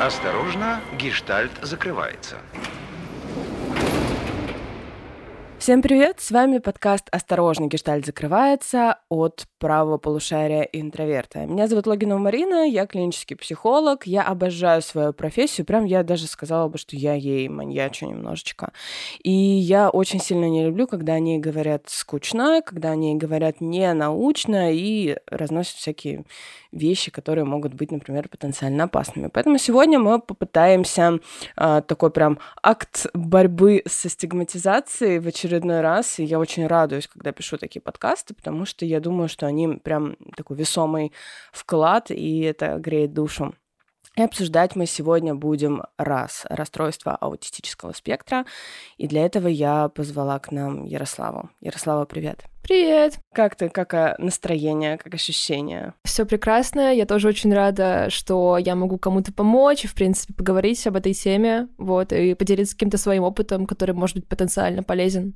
Осторожно, гештальт закрывается. Всем привет! С вами подкаст «Осторожно, гештальт закрывается» от правого полушария интроверта. Меня зовут Логинова Марина, я клинический психолог, я обожаю свою профессию, прям я даже сказала бы, что я ей маньячу немножечко. И я очень сильно не люблю, когда они говорят скучно, когда они говорят не научно и разносят всякие вещи, которые могут быть, например, потенциально опасными. Поэтому сегодня мы попытаемся э, такой прям акт борьбы со стигматизацией в очередной раз. И я очень радуюсь, когда пишу такие подкасты, потому что я думаю, что они прям такой весомый вклад, и это греет душу. И обсуждать мы сегодня будем раз расстройство аутистического спектра. И для этого я позвала к нам Ярославу. Ярослава, привет. Привет! Как ты? Как настроение, как ощущения? Все прекрасно. Я тоже очень рада, что я могу кому-то помочь и, в принципе, поговорить об этой теме, вот, и поделиться каким-то своим опытом, который может быть потенциально полезен.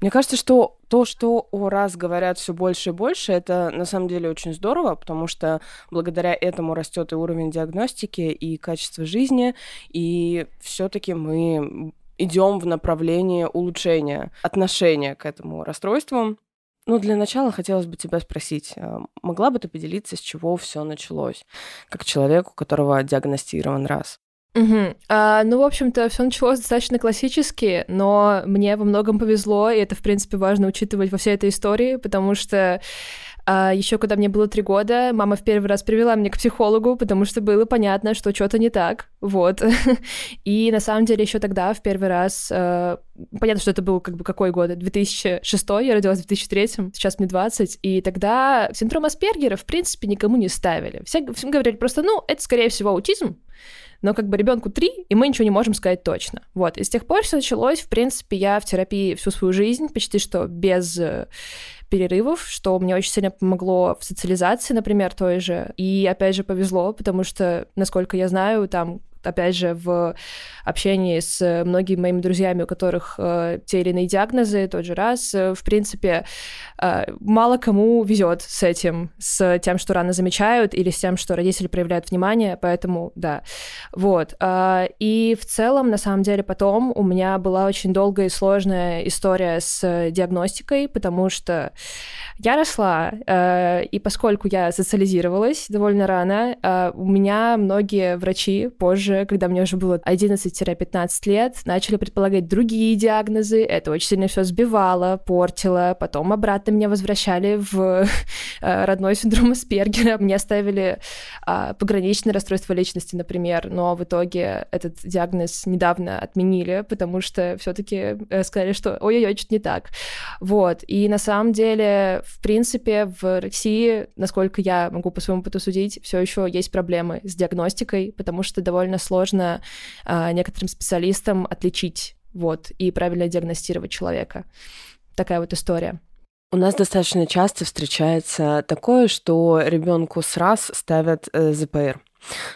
Мне кажется, что то, что о раз говорят все больше и больше, это на самом деле очень здорово, потому что благодаря этому растет и уровень диагностики, и качество жизни, и все-таки мы идем в направлении улучшения отношения к этому расстройству. Ну, для начала хотелось бы тебя спросить, а, могла бы ты поделиться, с чего все началось, как человек, у которого диагностирован раз? Угу. А, ну, в общем-то, все началось достаточно классически, но мне во многом повезло, и это, в принципе, важно учитывать во всей этой истории, потому что а еще когда мне было три года, мама в первый раз привела меня к психологу, потому что было понятно, что что-то не так. Вот. И на самом деле еще тогда, в первый раз, э, понятно, что это был как бы какой год? 2006, я родилась в 2003, сейчас мне 20, и тогда синдром Аспергера, в принципе, никому не ставили. Все, всем говорили просто, ну, это, скорее всего, аутизм, но как бы ребенку три, и мы ничего не можем сказать точно. Вот, и с тех пор все началось, в принципе, я в терапии всю свою жизнь, почти что без э, перерывов, что мне очень сильно помогло в социализации, например, той же. И опять же повезло, потому что, насколько я знаю, там опять же, в общении с многими моими друзьями, у которых э, те или иные диагнозы, тот же раз, э, в принципе, э, мало кому везет с этим, с тем, что рано замечают, или с тем, что родители проявляют внимание, поэтому да. Вот. Э, и в целом, на самом деле, потом у меня была очень долгая и сложная история с диагностикой, потому что я росла, э, и поскольку я социализировалась довольно рано, э, у меня многие врачи позже, когда мне уже было 11-15 лет, начали предполагать другие диагнозы. Это очень сильно все сбивало, портило. Потом обратно меня возвращали в э, родной синдром Аспергера. Мне ставили э, пограничное расстройство личности, например, но в итоге этот диагноз недавно отменили, потому что все-таки э, сказали, что ой-ой-ой, что-то не так. Вот. И на самом деле в принципе, в России, насколько я могу по своему опыту судить, все еще есть проблемы с диагностикой, потому что довольно сложно э, некоторым специалистам отличить вот, и правильно диагностировать человека. Такая вот история. У нас достаточно часто встречается такое, что ребенку с раз ставят э, ЗПР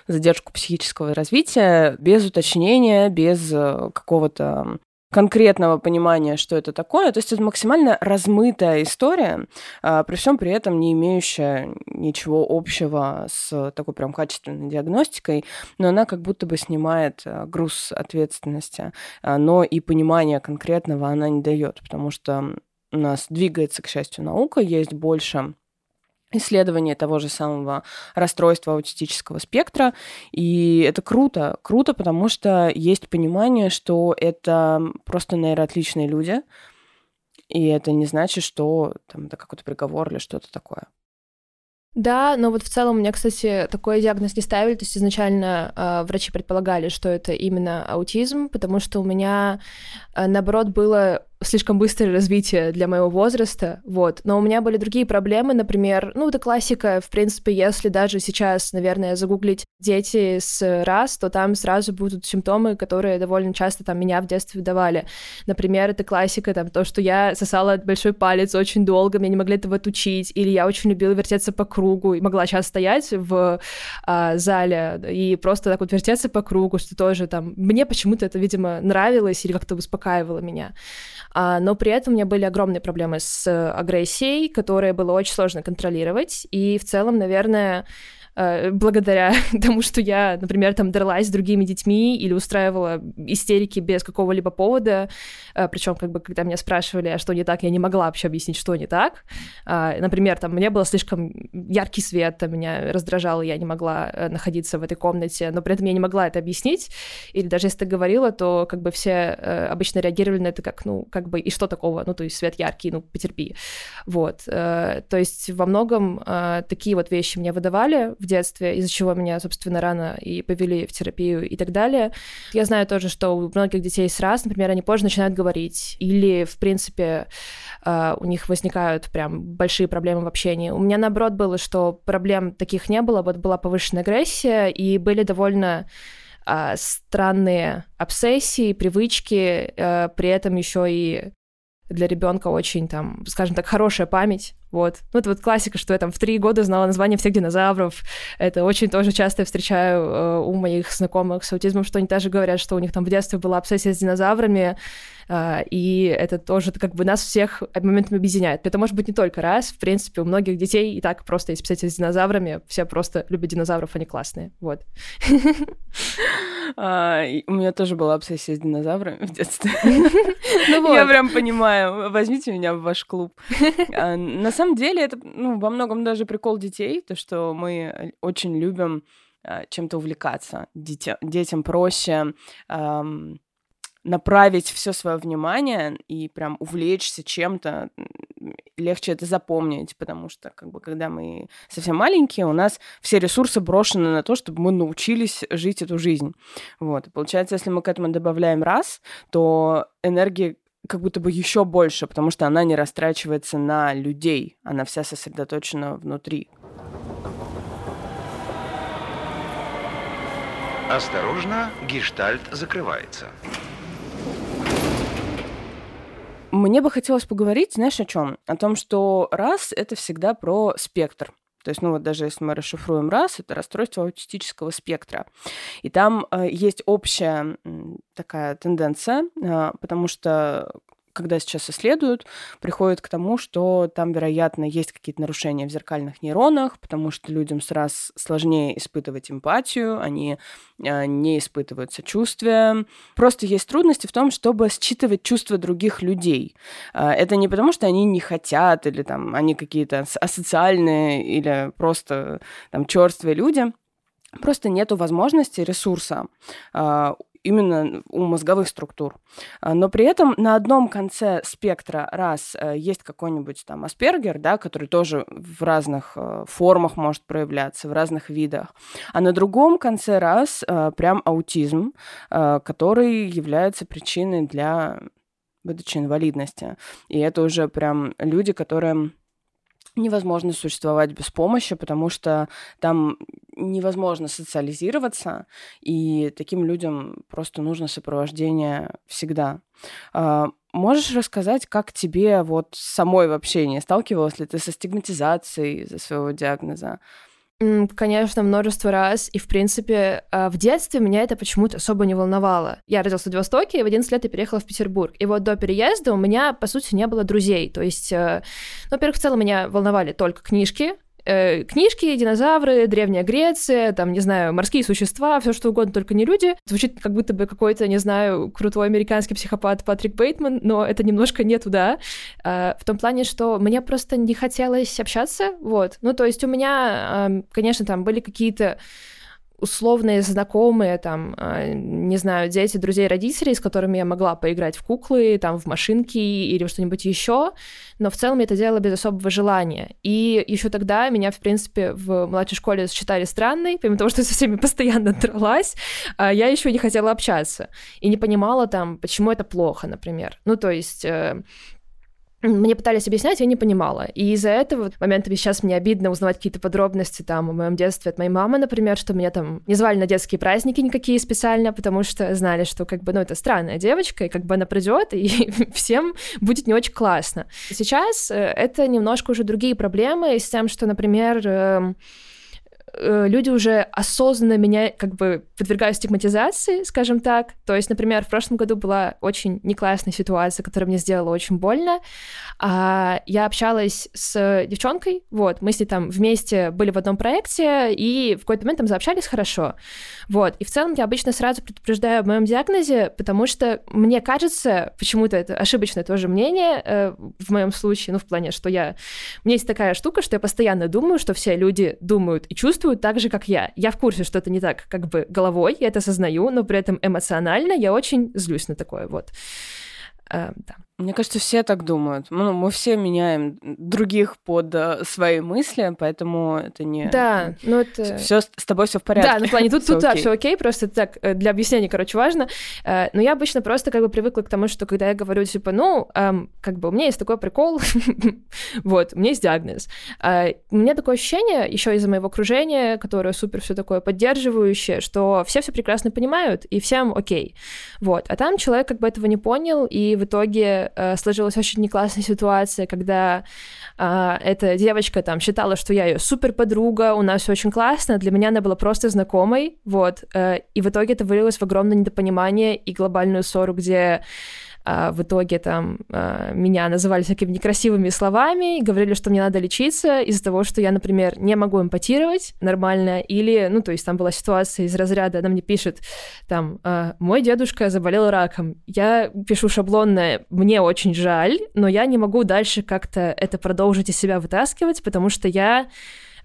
задержку психического развития без уточнения, без э, какого-то конкретного понимания, что это такое. То есть это максимально размытая история, а, при всем при этом не имеющая ничего общего с такой прям качественной диагностикой, но она как будто бы снимает а, груз ответственности, а, но и понимания конкретного она не дает, потому что у нас двигается, к счастью, наука, есть больше исследование того же самого расстройства аутистического спектра. И это круто. Круто, потому что есть понимание, что это просто нейроотличные люди, и это не значит, что там, это какой-то приговор или что-то такое. Да, но вот в целом меня, кстати, такой диагноз не ставили. То есть изначально э, врачи предполагали, что это именно аутизм, потому что у меня, э, наоборот, было слишком быстрое развитие для моего возраста, вот. Но у меня были другие проблемы, например, ну, это классика, в принципе, если даже сейчас, наверное, загуглить дети с раз, то там сразу будут симптомы, которые довольно часто там меня в детстве давали. Например, это классика, там, то, что я сосала большой палец очень долго, меня не могли этого отучить, или я очень любила вертеться по кругу, и могла сейчас стоять в а, зале и просто так вот вертеться по кругу, что тоже там, мне почему-то это, видимо, нравилось или как-то успокаивало меня. А, но при этом у меня были огромные проблемы с агрессией, которые было очень сложно контролировать. И в целом, наверное, Э, благодаря тому, что я, например, там дралась с другими детьми или устраивала истерики без какого-либо повода, э, причем как бы когда меня спрашивали, а что не так, я не могла вообще объяснить, что не так. А, например, там мне было слишком яркий свет, меня раздражало, я не могла э, находиться в этой комнате, но при этом я не могла это объяснить, или даже если ты говорила, то как бы все обычно реагировали на это как, ну, как бы, и что такого, ну, то есть свет яркий, ну, потерпи. Вот. То есть во многом такие вот вещи мне выдавали, в детстве, из-за чего меня, собственно, рано и повели в терапию и так далее. Я знаю тоже, что у многих детей с раз, например, они позже начинают говорить, или, в принципе, а, у них возникают прям большие проблемы в общении. У меня, наоборот, было, что проблем таких не было, вот была повышенная агрессия, и были довольно а, странные обсессии, привычки, а, при этом еще и для ребенка очень там, скажем так, хорошая память. Вот. Ну, это вот классика, что я там в три года знала название всех динозавров. Это очень тоже часто я встречаю э, у моих знакомых с аутизмом, что они даже говорят, что у них там в детстве была обсессия с динозаврами, и это тоже как бы нас всех моментами объединяет. Это может быть не только раз, в принципе, у многих детей и так просто есть обсессия с динозаврами, все просто любят динозавров, они классные. Вот. А, у меня тоже была обсессия с динозаврами в детстве. Ну Я прям понимаю. Возьмите меня в ваш клуб. А, на самом деле это ну, во многом даже прикол детей, то, что мы очень любим а, чем-то увлекаться. детям проще направить все свое внимание и прям увлечься чем-то, легче это запомнить, потому что как бы когда мы совсем маленькие, у нас все ресурсы брошены на то, чтобы мы научились жить эту жизнь. Вот. Получается, если мы к этому добавляем раз, то энергии как будто бы еще больше, потому что она не растрачивается на людей, она вся сосредоточена внутри. Осторожно, гештальт закрывается. Мне бы хотелось поговорить, знаешь, о чем? О том, что раз это всегда про спектр. То есть, ну вот даже если мы расшифруем раз, это расстройство аутистического спектра. И там э, есть общая такая тенденция, э, потому что когда сейчас исследуют, приходят к тому, что там, вероятно, есть какие-то нарушения в зеркальных нейронах, потому что людям сразу сложнее испытывать эмпатию, они э, не испытывают сочувствия. Просто есть трудности в том, чтобы считывать чувства других людей. Э, это не потому, что они не хотят, или там они какие-то асоциальные, или просто там черствые люди. Просто нету возможности, ресурса э, именно у мозговых структур. А, но при этом на одном конце спектра раз э, есть какой-нибудь там аспергер, да, который тоже в разных э, формах может проявляться, в разных видах, а на другом конце раз э, прям аутизм, который является причиной для выдачи инвалидности. И это уже прям люди, которые невозможно существовать без помощи, потому что там невозможно социализироваться, и таким людям просто нужно сопровождение всегда. А, можешь рассказать, как тебе вот самой в общении сталкивалась ли ты со стигматизацией из-за своего диагноза? Конечно, множество раз. И, в принципе, а, в детстве меня это почему-то особо не волновало. Я родилась в Владивостоке, и в 11 лет я переехала в Петербург. И вот до переезда у меня, по сути, не было друзей. То есть, э, ну, во-первых, в целом меня волновали только книжки, э, книжки, динозавры, Древняя Греция, там, не знаю, морские существа, все что угодно, только не люди. Звучит как будто бы какой-то, не знаю, крутой американский психопат Патрик Бейтман, но это немножко не туда. Э, в том плане, что мне просто не хотелось общаться, вот. Ну, то есть у меня, э, конечно, там были какие-то условные знакомые, там, а, не знаю, дети, друзей, родителей, с которыми я могла поиграть в куклы, там, в машинки или что-нибудь еще, но в целом я это делала без особого желания. И еще тогда меня, в принципе, в младшей школе считали странной, помимо того, что со всеми постоянно дралась, а, я еще не хотела общаться и не понимала там, почему это плохо, например. Ну, то есть э, мне пытались объяснять, я не понимала. И из-за этого моментами сейчас мне обидно узнавать какие-то подробности там о моем детстве от моей мамы, например, что меня там не звали на детские праздники никакие специально, потому что знали, что как бы, ну, это странная девочка, и как бы она придет, и всем будет не очень классно. Сейчас э, это немножко уже другие проблемы с тем, что, например, эм, э, люди уже осознанно меня как бы подвергают стигматизации, скажем так. То есть, например, в прошлом году была очень неклассная ситуация, которая мне сделала очень больно. А, я общалась с девчонкой, вот, мы с ней там вместе были в одном проекте, и в какой-то момент там заобщались хорошо. Вот, и в целом я обычно сразу предупреждаю о моем диагнозе, потому что мне кажется, почему-то это ошибочное тоже мнение э, в моем случае, ну, в плане, что я... У меня есть такая штука, что я постоянно думаю, что все люди думают и чувствуют так же, как я. Я в курсе, что это не так как бы головой, я это осознаю, но при этом эмоционально я очень злюсь на такое, вот. Э, да. Мне кажется, все так думают. Ну, мы все меняем других под uh, свои мысли, поэтому это не... Да, ну это... Все с тобой все в порядке. Да, ну в плане тут, тут да, все окей, просто так, э, для объяснения, короче, важно. Uh, но я обычно просто как бы привыкла к тому, что когда я говорю, типа, ну, um, как бы у меня есть такой прикол, вот, у меня есть диагноз. У меня такое ощущение, еще из-за моего окружения, которое супер все такое поддерживающее, что все все прекрасно понимают, и всем окей. Вот, а там человек как бы этого не понял, и в итоге э, сложилась очень не классная ситуация, когда э, эта девочка там считала, что я ее супер подруга, у нас все очень классно, для меня она была просто знакомой, вот, э, и в итоге это вылилось в огромное недопонимание и глобальную ссору, где в итоге там а, меня называли всякими некрасивыми словами, говорили, что мне надо лечиться из-за того, что я, например, не могу эмпатировать нормально, или, ну, то есть там была ситуация из разряда, она мне пишет, там, а, мой дедушка заболел раком, я пишу шаблонное, мне очень жаль, но я не могу дальше как-то это продолжить из себя вытаскивать, потому что я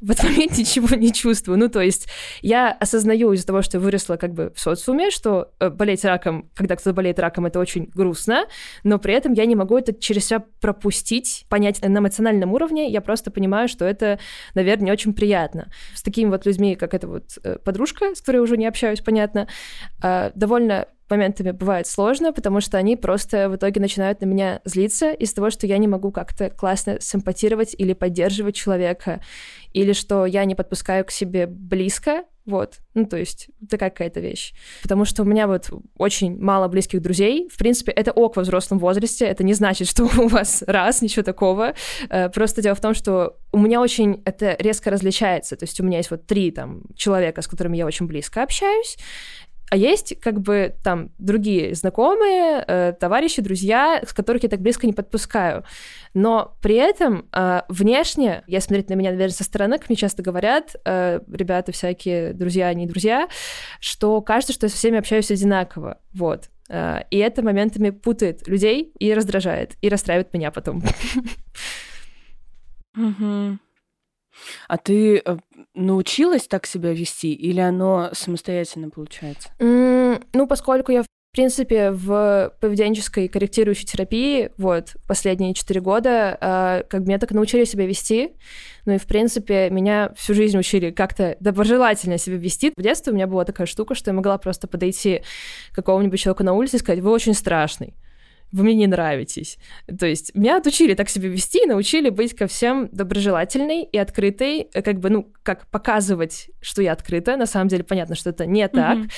в этот момент ничего не чувствую. Ну, то есть я осознаю из-за того, что выросла как бы в социуме, что э, болеть раком, когда кто-то болеет раком, это очень грустно, но при этом я не могу это через себя пропустить, понять на эмоциональном уровне. Я просто понимаю, что это, наверное, не очень приятно. С такими вот людьми, как эта вот э, подружка, с которой я уже не общаюсь, понятно, э, довольно моментами бывает сложно, потому что они просто в итоге начинают на меня злиться из-за того, что я не могу как-то классно симпатировать или поддерживать человека, или что я не подпускаю к себе близко, вот, ну, то есть такая какая-то вещь. Потому что у меня вот очень мало близких друзей. В принципе, это ок во взрослом возрасте. Это не значит, что у вас раз, ничего такого. Э, просто дело в том, что у меня очень это резко различается. То есть у меня есть вот три там человека, с которыми я очень близко общаюсь. А есть как бы там другие знакомые, э, товарищи, друзья, с которых я так близко не подпускаю. Но при этом э, внешне, я смотреть на меня, наверное, со стороны, как мне часто говорят, э, ребята всякие, друзья, не друзья, что кажется, что я со всеми общаюсь одинаково. Вот. Э, и это моментами путает людей и раздражает, и расстраивает меня потом. А ты э, научилась так себя вести или оно самостоятельно получается? Mm, ну, поскольку я в принципе, в поведенческой корректирующей терапии, вот, последние четыре года, э, как меня так научили себя вести, ну и, в принципе, меня всю жизнь учили как-то доброжелательно себя вести. В детстве у меня была такая штука, что я могла просто подойти к какому-нибудь человеку на улице и сказать, вы очень страшный вы мне не нравитесь. То есть меня отучили так себя вести, научили быть ко всем доброжелательной и открытой, э, как бы, ну, как показывать, что я открыта. На самом деле понятно, что это не так, mm-hmm.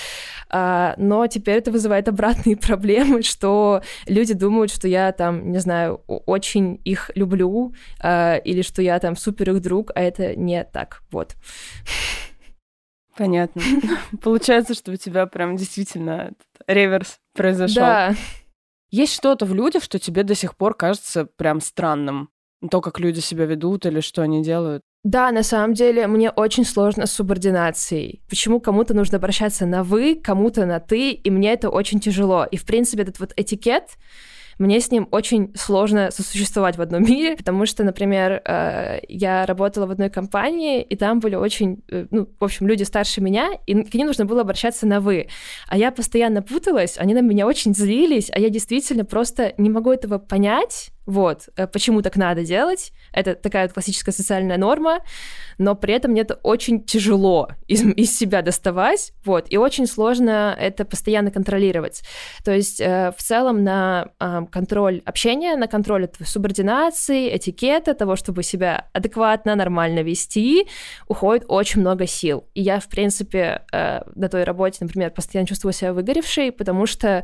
а, но теперь это вызывает обратные проблемы, что люди думают, что я там, не знаю, очень их люблю, а, или что я там супер их друг, а это не так. Вот. Понятно. Получается, что у тебя прям действительно реверс произошел. Да. Есть что-то в людях, что тебе до сих пор кажется прям странным? То, как люди себя ведут или что они делают? Да, на самом деле мне очень сложно с субординацией. Почему кому-то нужно обращаться на «вы», кому-то на «ты», и мне это очень тяжело. И, в принципе, этот вот этикет, мне с ним очень сложно сосуществовать в одном мире, потому что, например, э, я работала в одной компании, и там были очень, э, ну, в общем, люди старше меня, и к ним нужно было обращаться на «вы». А я постоянно путалась, они на меня очень злились, а я действительно просто не могу этого понять, вот, э, почему так надо делать. Это такая вот классическая социальная норма, но при этом мне это очень тяжело из, из себя доставать, вот, и очень сложно это постоянно контролировать. То есть э, в целом на э, контроль общения, на контроль этого субординации, этикета, того, чтобы себя адекватно, нормально вести, уходит очень много сил. И я, в принципе, э, на той работе, например, постоянно чувствовала себя выгоревшей, потому что,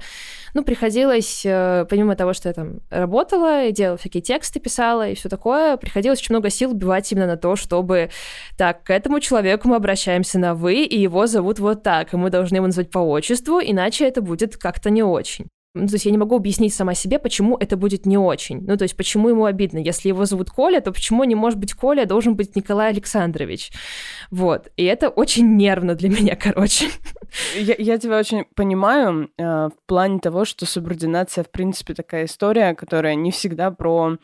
ну, приходилось, э, помимо того, что я там работала, делала всякие тексты, писала и все такое, приходилось очень много сил убивать именно на то, чтобы так, к этому человеку мы обращаемся на «вы», и его зовут вот так, и мы должны его назвать по отчеству, иначе это будет как-то не очень. Ну, то есть я не могу объяснить сама себе, почему это будет не очень. Ну, то есть почему ему обидно. Если его зовут Коля, то почему не может быть Коля, а должен быть Николай Александрович? Вот. И это очень нервно для меня, короче. Я, я тебя очень понимаю э, в плане того, что субординация, в принципе, такая история, которая не всегда про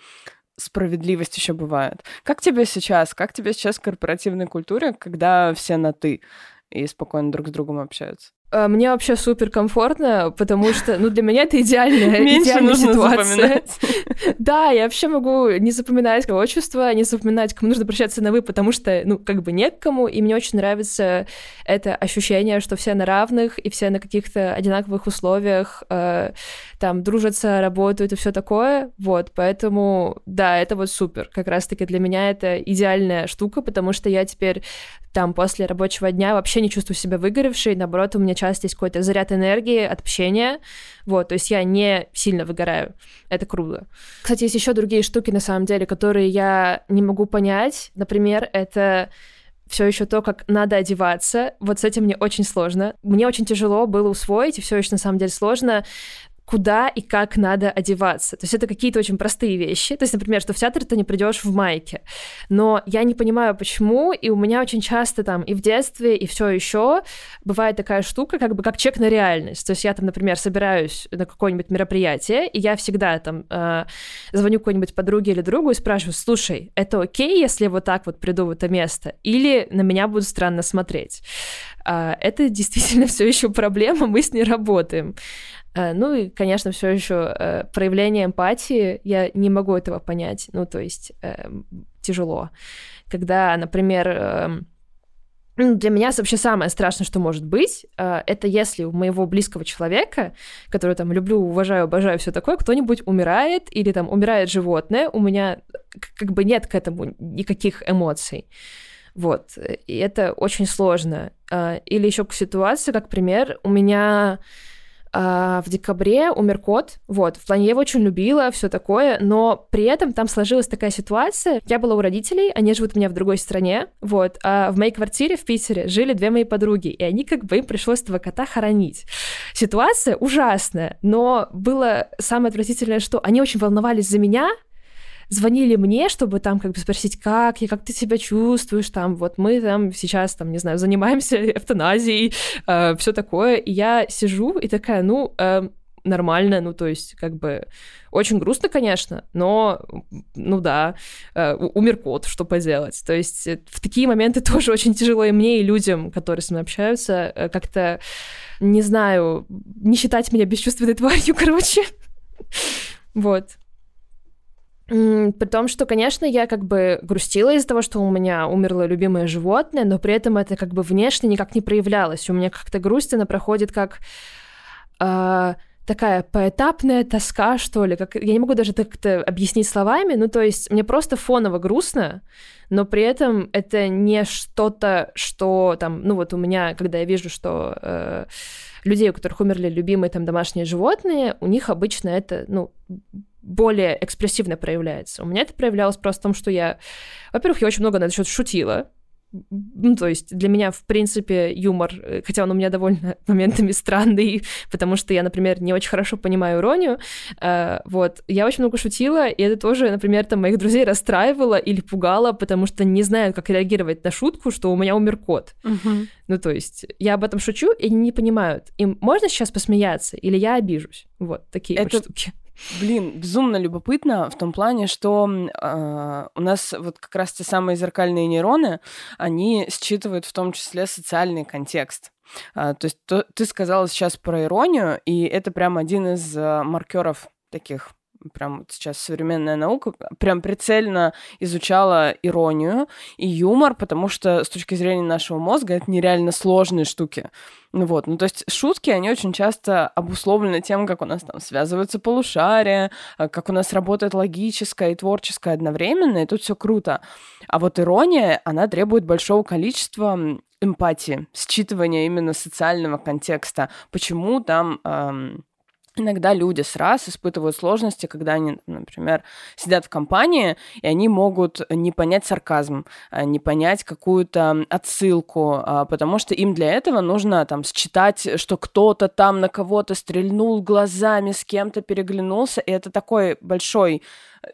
справедливость еще бывает. Как тебе сейчас? Как тебе сейчас в корпоративной культуре, когда все на «ты» и спокойно друг с другом общаются? А, мне вообще супер комфортно, потому что, ну, для меня это идеальная, Меньше идеальная нужно ситуация. Запоминать. Да, я вообще могу не запоминать отчество, не запоминать, кому нужно обращаться на «вы», потому что, ну, как бы не к кому, и мне очень нравится это ощущение, что все на равных, и все на каких-то одинаковых условиях, э, там, дружатся, работают и все такое, вот, поэтому, да, это вот супер. Как раз-таки для меня это идеальная штука, потому что я теперь там после рабочего дня вообще не чувствую себя выгоревшей, наоборот, у меня часто есть какой-то заряд энергии от общения, вот, то есть я не сильно выгораю, это круто. Кстати, есть еще другие штуки, на самом деле, которые я не могу понять, например, это все еще то, как надо одеваться. Вот с этим мне очень сложно. Мне очень тяжело было усвоить, и все еще на самом деле сложно куда и как надо одеваться. То есть это какие-то очень простые вещи. То есть, например, что в театр ты не придешь в майке. Но я не понимаю, почему, и у меня очень часто там и в детстве, и все еще бывает такая штука, как бы как чек на реальность. То есть я там, например, собираюсь на какое-нибудь мероприятие, и я всегда там э, звоню какой-нибудь подруге или другу и спрашиваю, слушай, это окей, если я вот так вот приду в это место? Или на меня будут странно смотреть? Э, это действительно все еще проблема, мы с ней работаем. Э, ну и, конечно, все еще э, проявление эмпатии, я не могу этого понять, ну то есть э, тяжело. Когда, например, эм, ну, для меня вообще самое страшное, что может быть, это если у моего близкого человека, которого там люблю, уважаю, обожаю, все такое, кто-нибудь умирает или там умирает животное, у меня как бы нет к этому никаких эмоций. Вот, и это очень сложно. Или еще к ситуации, как пример, у меня в декабре умер кот, вот, в плане я его очень любила, все такое, но при этом там сложилась такая ситуация, я была у родителей, они живут у меня в другой стране, вот, а в моей квартире в Питере жили две мои подруги, и они как бы им пришлось этого кота хоронить. Ситуация ужасная, но было самое отвратительное, что они очень волновались за меня, звонили мне, чтобы там как бы спросить, как я, как ты себя чувствуешь, там, вот мы там сейчас, там, не знаю, занимаемся эвтаназией, э, все такое, и я сижу и такая, ну, э, нормально, ну, то есть, как бы, очень грустно, конечно, но, ну да, э, умер кот, что поделать. То есть э, в такие моменты тоже очень тяжело и мне, и людям, которые с мной общаются, э, как-то, не знаю, не считать меня бесчувственной тварью, короче. Вот. При том, что, конечно, я как бы грустила из-за того, что у меня умерло любимое животное, но при этом это как бы внешне никак не проявлялось. У меня как-то грусть, она проходит как э, такая поэтапная тоска, что ли. Как... Я не могу даже так-то объяснить словами. Ну, то есть мне просто фоново грустно, но при этом это не что-то, что там, ну вот у меня, когда я вижу, что э, людей, у которых умерли любимые там домашние животные, у них обычно это, ну, более экспрессивно проявляется. У меня это проявлялось просто в том, что я, во-первых, я очень много на этот счет шутила, ну, то есть для меня, в принципе, юмор, э, хотя он у меня довольно моментами странный, потому что я, например, не очень хорошо понимаю иронию, э, вот, я очень много шутила, и это тоже, например, там моих друзей расстраивало или пугало, потому что не знают, как реагировать на шутку, что у меня умер кот. Угу. Ну, то есть я об этом шучу, и они не понимают, им можно сейчас посмеяться, или я обижусь? Вот, такие это... вот штуки. Блин, безумно любопытно в том плане, что э, у нас вот как раз те самые зеркальные нейроны, они считывают в том числе социальный контекст. А, то есть то, ты сказала сейчас про иронию, и это прям один из а, маркеров таких прям вот сейчас современная наука прям прицельно изучала иронию и юмор, потому что с точки зрения нашего мозга это нереально сложные штуки. Ну вот, ну то есть шутки, они очень часто обусловлены тем, как у нас там связываются полушария, а, как у нас работает логическое и творческое одновременно, и тут все круто. А вот ирония, она требует большого количества эмпатии, считывания именно социального контекста. Почему там эм, Иногда люди с раз испытывают сложности, когда они, например, сидят в компании, и они могут не понять сарказм, а, не понять какую-то отсылку, а, потому что им для этого нужно там считать, что кто-то там на кого-то стрельнул глазами, с кем-то переглянулся, и это такой большой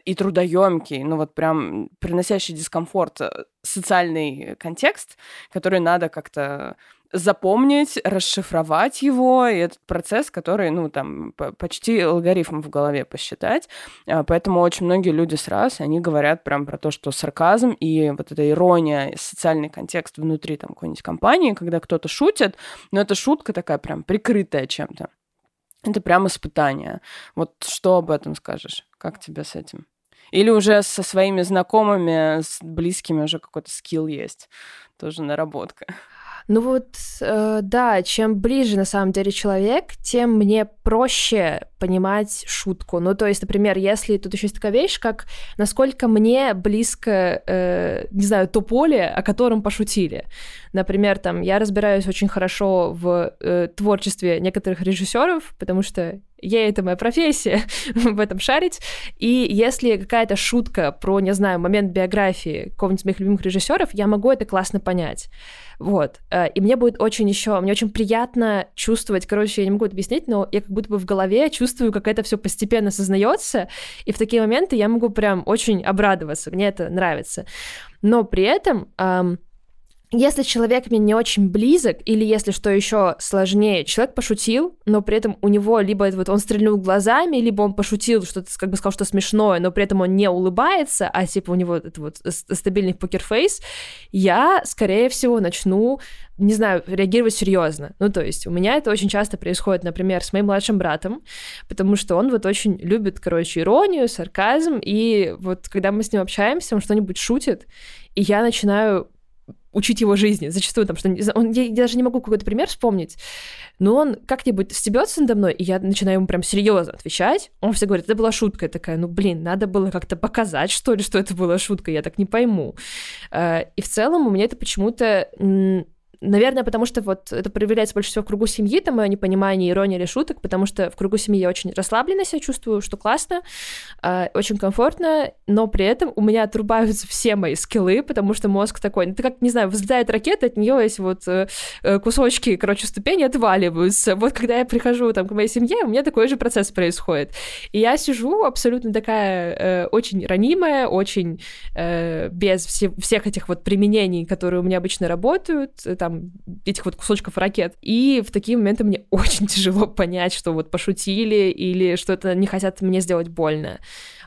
и трудоемкий, ну вот прям приносящий дискомфорт э, социальный контекст, который надо как-то запомнить, расшифровать его, и этот процесс, который, ну, там, почти алгоритм в голове посчитать. А, поэтому очень многие люди сразу, они говорят прям про то, что сарказм и вот эта ирония, социальный контекст внутри там какой-нибудь компании, когда кто-то шутит, но эта шутка такая прям прикрытая чем-то. Это прям испытание. Вот что об этом скажешь? Как тебе с этим? Или уже со своими знакомыми, с близкими уже какой-то скилл есть, тоже наработка. Ну вот, э, да, чем ближе на самом деле человек, тем мне проще понимать шутку. Ну, то есть, например, если тут еще есть такая вещь, как насколько мне близко, э, не знаю, то поле, о котором пошутили. Например, там, я разбираюсь очень хорошо в э, творчестве некоторых режиссеров, потому что ей это моя профессия, в этом шарить. И если какая-то шутка про, не знаю, момент биографии какого-нибудь моих любимых режиссеров, я могу это классно понять. Вот. Э, и мне будет очень еще, мне очень приятно чувствовать, короче, я не могу это объяснить, но я как будто бы в голове чувствую, как это все постепенно осознается, и в такие моменты я могу прям очень обрадоваться, мне это нравится. Но при этом эм, если человек мне не очень близок, или если что еще сложнее, человек пошутил, но при этом у него либо вот он стрельнул глазами, либо он пошутил, что-то как бы сказал что смешное, но при этом он не улыбается, а типа у него это вот стабильный покерфейс, я, скорее всего, начну не знаю, реагировать серьезно. Ну, то есть у меня это очень часто происходит, например, с моим младшим братом, потому что он вот очень любит, короче, иронию, сарказм, и вот когда мы с ним общаемся, он что-нибудь шутит, и я начинаю учить его жизни. Зачастую там, что он, я, я даже не могу какой-то пример вспомнить, но он как-нибудь стебется надо мной, и я начинаю ему прям серьезно отвечать. Он все говорит, это была шутка. Я такая, ну блин, надо было как-то показать, что ли, что это была шутка, я так не пойму. Э, и в целом у меня это почему-то Наверное, потому что вот это проявляется больше всего в кругу семьи, там мое непонимание, ирония или шуток, потому что в кругу семьи я очень расслабленно себя чувствую, что классно, э, очень комфортно, но при этом у меня отрубаются все мои скиллы, потому что мозг такой, ну, ты как, не знаю, взлетает ракета, от нее есть вот э, э, кусочки, короче, ступени отваливаются. Вот когда я прихожу там к моей семье, у меня такой же процесс происходит. И я сижу абсолютно такая э, очень ранимая, очень э, без все, всех этих вот применений, которые у меня обычно работают, там, там этих вот кусочков ракет. И в такие моменты мне очень тяжело понять, что вот пошутили или что это не хотят мне сделать больно.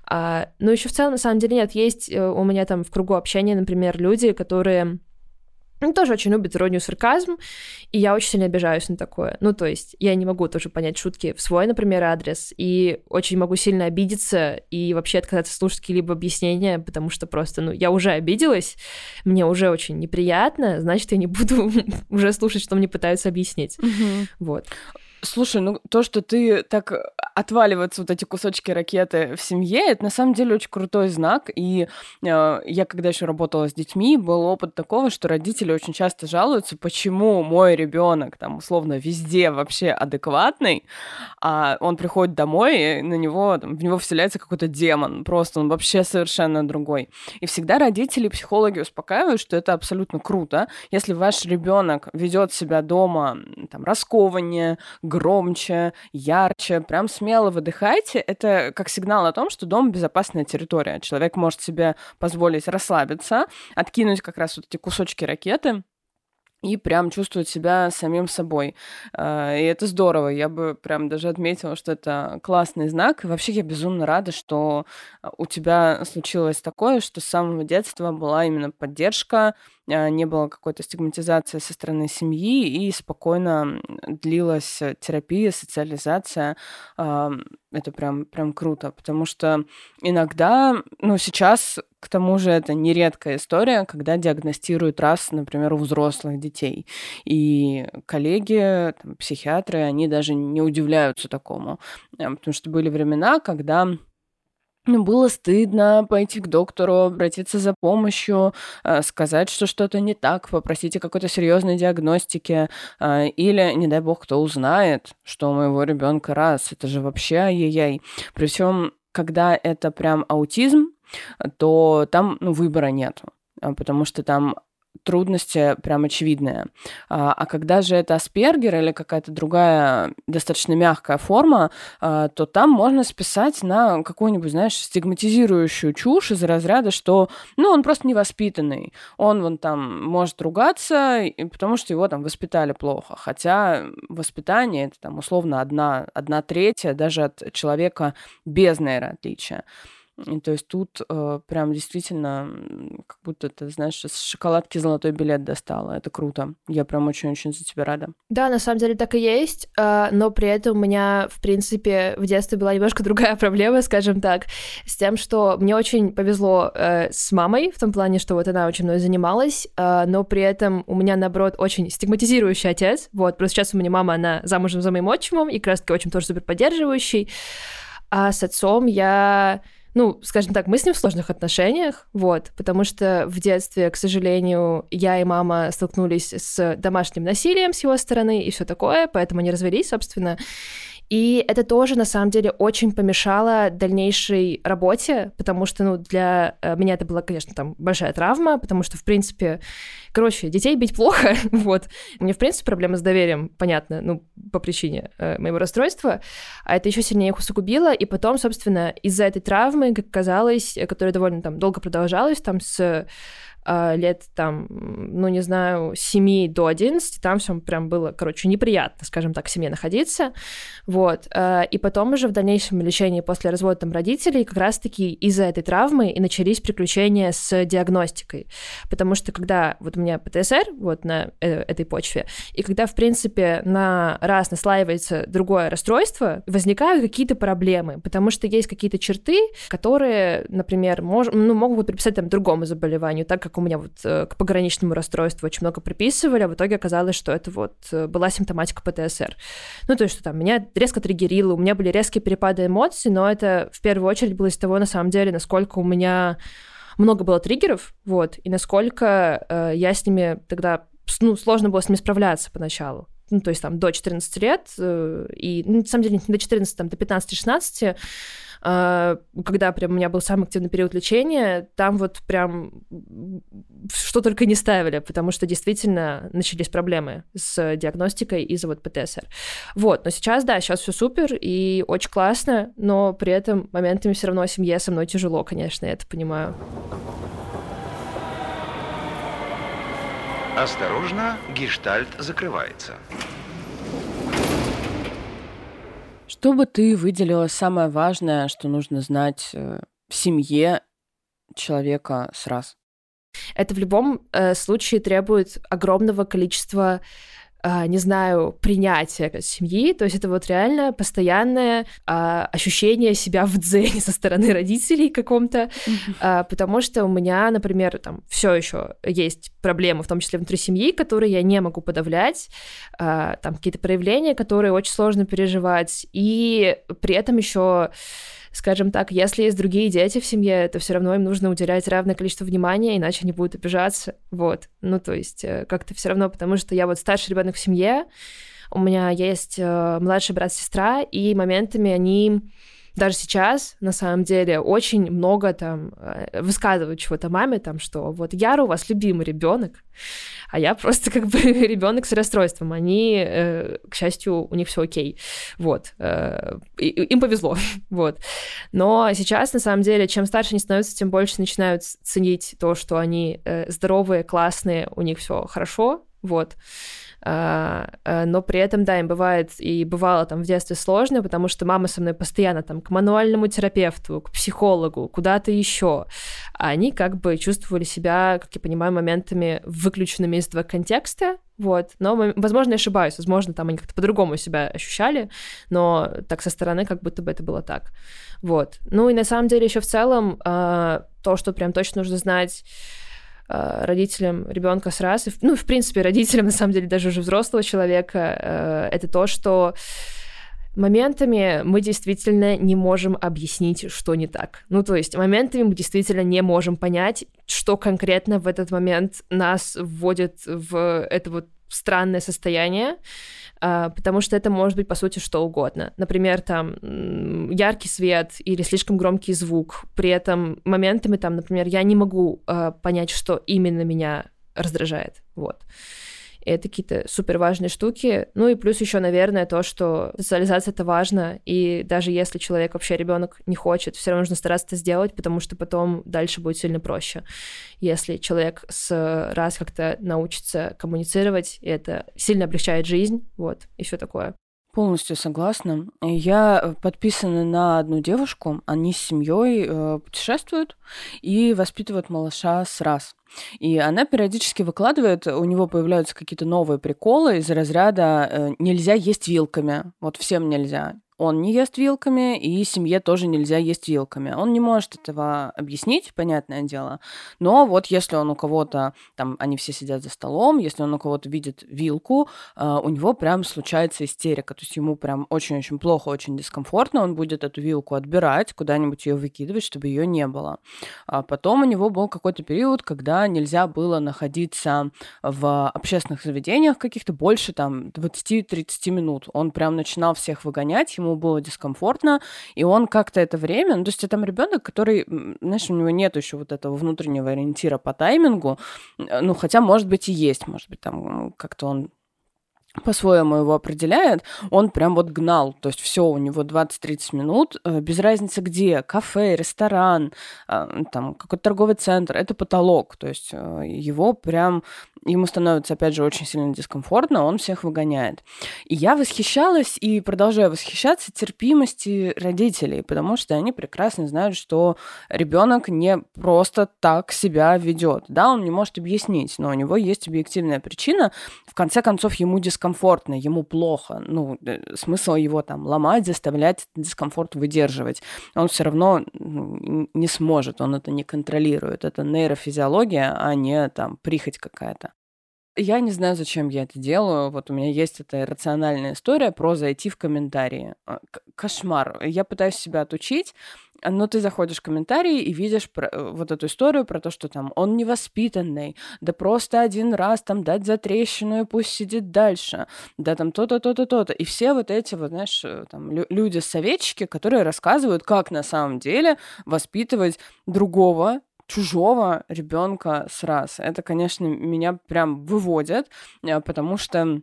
А, но еще в целом, на самом деле, нет, есть э, у меня там в кругу общения, например, люди, которые он тоже очень любит иронию, сарказм, и я очень сильно обижаюсь на такое. Ну, то есть, я не могу тоже понять шутки в свой, например, адрес, и очень могу сильно обидеться и вообще отказаться слушать какие-либо объяснения, потому что просто, ну, я уже обиделась, мне уже очень неприятно, значит, я не буду уже слушать, что мне пытаются объяснить. Вот. Слушай, ну то, что ты так отваливаются вот эти кусочки ракеты в семье, это на самом деле очень крутой знак. И э, я, когда еще работала с детьми, был опыт такого, что родители очень часто жалуются, почему мой ребенок там условно везде вообще адекватный, а он приходит домой, и на него, там, в него вселяется какой-то демон. Просто он вообще совершенно другой. И всегда родители, психологи успокаивают, что это абсолютно круто, если ваш ребенок ведет себя дома там раскованнее, громче, ярче, прям смело выдыхайте. Это как сигнал о том, что дом безопасная территория. Человек может себе позволить расслабиться, откинуть как раз вот эти кусочки ракеты, и прям чувствовать себя самим собой. А, и это здорово. Я бы прям даже отметила, что это классный знак. И вообще я безумно рада, что у тебя случилось такое, что с самого детства была именно поддержка, не было какой-то стигматизации со стороны семьи, и спокойно длилась терапия, социализация. Это прям, прям круто, потому что иногда, ну, сейчас, к тому же, это нередкая история, когда диагностируют раз, например, у взрослых детей. И коллеги, там, психиатры, они даже не удивляются такому, потому что были времена, когда ну, было стыдно пойти к доктору, обратиться за помощью, э, сказать, что что-то не так, попросить о какой-то серьезной диагностике, э, или, не дай бог, кто узнает, что у моего ребенка раз. Это же вообще ай-яй-яй. При всем, когда это прям аутизм, то там ну, выбора нету потому что там трудности прям очевидные. А, а когда же это аспергер или какая-то другая достаточно мягкая форма, а, то там можно списать на какую-нибудь, знаешь, стигматизирующую чушь из разряда, что, ну, он просто невоспитанный. Он вон там может ругаться, потому что его там воспитали плохо. Хотя воспитание это там условно одна, одна третья даже от человека без нейроотличия. И то есть тут э, прям действительно как будто ты, знаешь, с шоколадки золотой билет достала. Это круто. Я прям очень-очень за тебя рада. Да, на самом деле так и есть, э, но при этом у меня, в принципе, в детстве была немножко другая проблема, скажем так, с тем, что мне очень повезло э, с мамой, в том плане, что вот она очень мной занималась, э, но при этом у меня, наоборот, очень стигматизирующий отец. Вот, просто сейчас у меня мама, она замужем за моим отчимом, и как раз-таки очень тоже супер поддерживающий. А с отцом я ну, скажем так, мы с ним в сложных отношениях, вот, потому что в детстве, к сожалению, я и мама столкнулись с домашним насилием с его стороны и все такое, поэтому они развелись, собственно. И это тоже, на самом деле, очень помешало дальнейшей работе, потому что, ну, для э, меня это была, конечно, там большая травма, потому что, в принципе, короче, детей бить плохо, вот. Меня, в принципе, проблема с доверием, понятно, ну, по причине э, моего расстройства, а это еще сильнее их усугубило, и потом, собственно, из-за этой травмы, как казалось, которая довольно там долго продолжалась, там с лет там, ну, не знаю, 7 до 11, там все прям было, короче, неприятно, скажем так, в семье находиться, вот, а, и потом уже в дальнейшем лечении после развода там родителей как раз-таки из-за этой травмы и начались приключения с диагностикой, потому что когда вот у меня ПТСР, вот на э, этой почве, и когда, в принципе, на раз наслаивается другое расстройство, возникают какие-то проблемы, потому что есть какие-то черты, которые, например, мож, ну, могут приписать там другому заболеванию, так как как у меня вот э, к пограничному расстройству очень много приписывали, а в итоге оказалось, что это вот э, была симптоматика ПТСР. Ну, то есть, что там меня резко триггерило, у меня были резкие перепады эмоций, но это в первую очередь было из того, на самом деле, насколько у меня много было триггеров, вот, и насколько э, я с ними тогда, ну, сложно было с ними справляться поначалу ну, то есть там до 14 лет, э, и, ну, на самом деле, не до 14, там, до 15-16, э, когда прям у меня был самый активный период лечения, там вот прям что только не ставили, потому что действительно начались проблемы с диагностикой из-за вот ПТСР. Вот, но сейчас, да, сейчас все супер и очень классно, но при этом моментами все равно семье со мной тяжело, конечно, я это понимаю. Осторожно, гештальт закрывается. Что бы ты выделила самое важное, что нужно знать э, в семье человека с раз? Это в любом э, случае требует огромного количества не знаю, принятия семьи, то есть это вот реально постоянное а, ощущение себя в дзене со стороны родителей каком-то, а, потому что у меня, например, там все еще есть проблемы, в том числе внутри семьи, которые я не могу подавлять, а, там какие-то проявления, которые очень сложно переживать, и при этом еще скажем так, если есть другие дети в семье, то все равно им нужно уделять равное количество внимания, иначе они будут обижаться. Вот. Ну, то есть э, как-то все равно, потому что я вот старший ребенок в семье, у меня есть э, младший брат-сестра, и моментами они даже сейчас, на самом деле, очень много там э, высказывают чего-то маме, там, что вот Яра у вас любимый ребенок, а я просто как бы ребенок с расстройством. Они, э, к счастью, у них все окей. Вот. Э, им повезло. вот. Но сейчас, на самом деле, чем старше они становятся, тем больше начинают ценить то, что они здоровые, классные, у них все хорошо. Вот. А, а, но при этом, да, им бывает и бывало там в детстве сложно, потому что мама со мной постоянно там к мануальному терапевту, к психологу, куда-то еще. А они как бы чувствовали себя, как я понимаю, моментами выключенными из этого контекста, вот. Но, возможно, я ошибаюсь. Возможно, там они как-то по-другому себя ощущали, но так со стороны как будто бы это было так. Вот. Ну и на самом деле еще в целом э, то, что прям точно нужно знать Э, родителям ребенка с раз, ну, в принципе, родителям, на самом деле, даже уже взрослого человека, э, это то, что Моментами мы действительно не можем объяснить, что не так. Ну, то есть моментами мы действительно не можем понять, что конкретно в этот момент нас вводит в это вот странное состояние, потому что это может быть, по сути, что угодно. Например, там яркий свет или слишком громкий звук. При этом моментами, там, например, я не могу а, понять, что именно меня раздражает. Вот. И это какие-то супер важные штуки. Ну и плюс еще, наверное, то, что социализация это важно, и даже если человек вообще ребенок не хочет, все равно нужно стараться это сделать, потому что потом дальше будет сильно проще. Если человек с раз как-то научится коммуницировать, это сильно облегчает жизнь, вот, и все такое. Полностью согласна. Я подписана на одну девушку. Они с семьей э, путешествуют и воспитывают малыша с раз. И она периодически выкладывает, у него появляются какие-то новые приколы из разряда э, «нельзя есть вилками». Вот всем нельзя он не ест вилками, и семье тоже нельзя есть вилками. Он не может этого объяснить, понятное дело. Но вот если он у кого-то, там, они все сидят за столом, если он у кого-то видит вилку, э, у него прям случается истерика. То есть ему прям очень-очень плохо, очень дискомфортно. Он будет эту вилку отбирать, куда-нибудь ее выкидывать, чтобы ее не было. А потом у него был какой-то период, когда нельзя было находиться в общественных заведениях каких-то больше там 20-30 минут. Он прям начинал всех выгонять, ему ему было дискомфортно, и он как-то это время, ну, то есть это там ребенок, который, знаешь, у него нет еще вот этого внутреннего ориентира по таймингу, ну, хотя, может быть, и есть, может быть, там как-то он по-своему его определяет, он прям вот гнал. То есть все, у него 20-30 минут, э, без разницы где, кафе, ресторан, а, там какой-то торговый центр, это потолок. То есть э, его прям, ему становится, опять же, очень сильно дискомфортно, он всех выгоняет. И я восхищалась и продолжаю восхищаться терпимости родителей, потому что они прекрасно знают, что ребенок не просто так себя ведет. Да, он не может объяснить, но у него есть объективная причина. В конце концов, ему дискомфортно ему плохо, ну, э, смысл его там ломать, заставлять дискомфорт выдерживать. Он все равно не сможет, он это не контролирует. Это нейрофизиология, а не там прихоть какая-то. Я не знаю, зачем я это делаю. Вот у меня есть эта рациональная история про зайти в комментарии. А, кошмар. Я пытаюсь себя отучить, но ты заходишь в комментарии и видишь про, э, вот эту историю про то, что там он невоспитанный, да просто один раз там дать за трещину и пусть сидит дальше, да там то-то, то-то, то-то. И все вот эти вот, знаешь, э, там люди-советчики, которые рассказывают, как на самом деле воспитывать другого чужого ребенка с раз. Это, конечно, меня прям выводит, э, потому что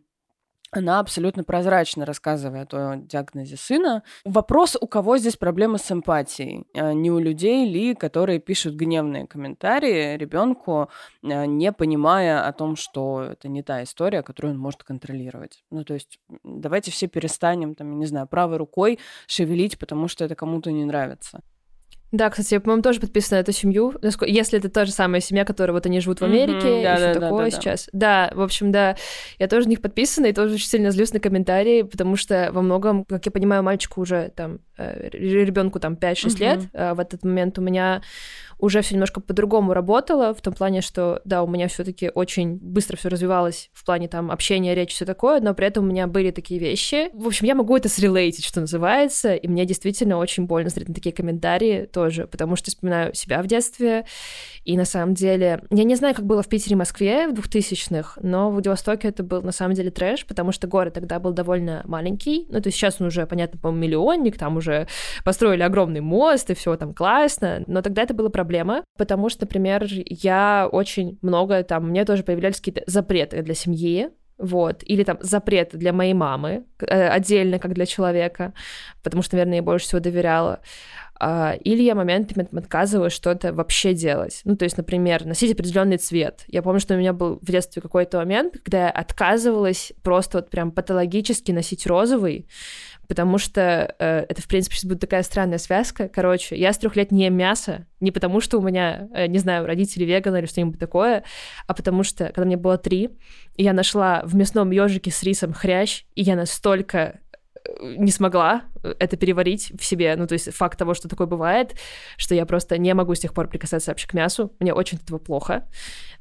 она абсолютно прозрачно рассказывает о диагнозе сына. Вопрос, у кого здесь проблемы с эмпатией? А не у людей ли, которые пишут гневные комментарии ребенку, а, не понимая о том, что это не та история, которую он может контролировать. Ну, то есть давайте все перестанем, там, не знаю, правой рукой шевелить, потому что это кому-то не нравится. Да, кстати, я, по-моему, тоже подписана на эту семью. Если это та же самая семья, которая вот они живут в Америке, mm-hmm, да, и да, такое да, да, сейчас. Да. да, в общем, да, я тоже на них подписана, и тоже очень сильно злюсь на комментарии, потому что во многом, как я понимаю, мальчику уже там, э, ребенку там 5-6 mm-hmm. лет, а в этот момент у меня уже все немножко по-другому работало, в том плане, что, да, у меня все-таки очень быстро все развивалось в плане там общения, речи, все такое, но при этом у меня были такие вещи. В общем, я могу это срелейтить, что называется, и мне действительно очень больно смотреть на такие комментарии тоже, потому что вспоминаю себя в детстве, и на самом деле, я не знаю, как было в Питере и Москве в 2000-х, но в Владивостоке это был на самом деле трэш, потому что город тогда был довольно маленький, ну, то есть сейчас он уже, понятно, по миллионник, там уже построили огромный мост, и все там классно, но тогда это было проблема проблема, потому что, например, я очень много там, мне тоже появлялись какие-то запреты для семьи, вот, или там запреты для моей мамы, э, отдельно, как для человека, потому что, наверное, я больше всего доверяла. Uh, или я моментами отказываюсь что-то вообще делать. Ну, то есть, например, носить определенный цвет. Я помню, что у меня был в детстве какой-то момент, когда я отказывалась просто вот прям патологически носить розовый, потому что э, это, в принципе, сейчас будет такая странная связка. Короче, я с трех лет не ем мясо, не потому что у меня, э, не знаю, родители веганы или что-нибудь такое, а потому что, когда мне было три, я нашла в мясном ежике с рисом хрящ, и я настолько не смогла это переварить в себе. Ну, то есть факт того, что такое бывает, что я просто не могу с тех пор прикасаться вообще к мясу. Мне очень от этого плохо.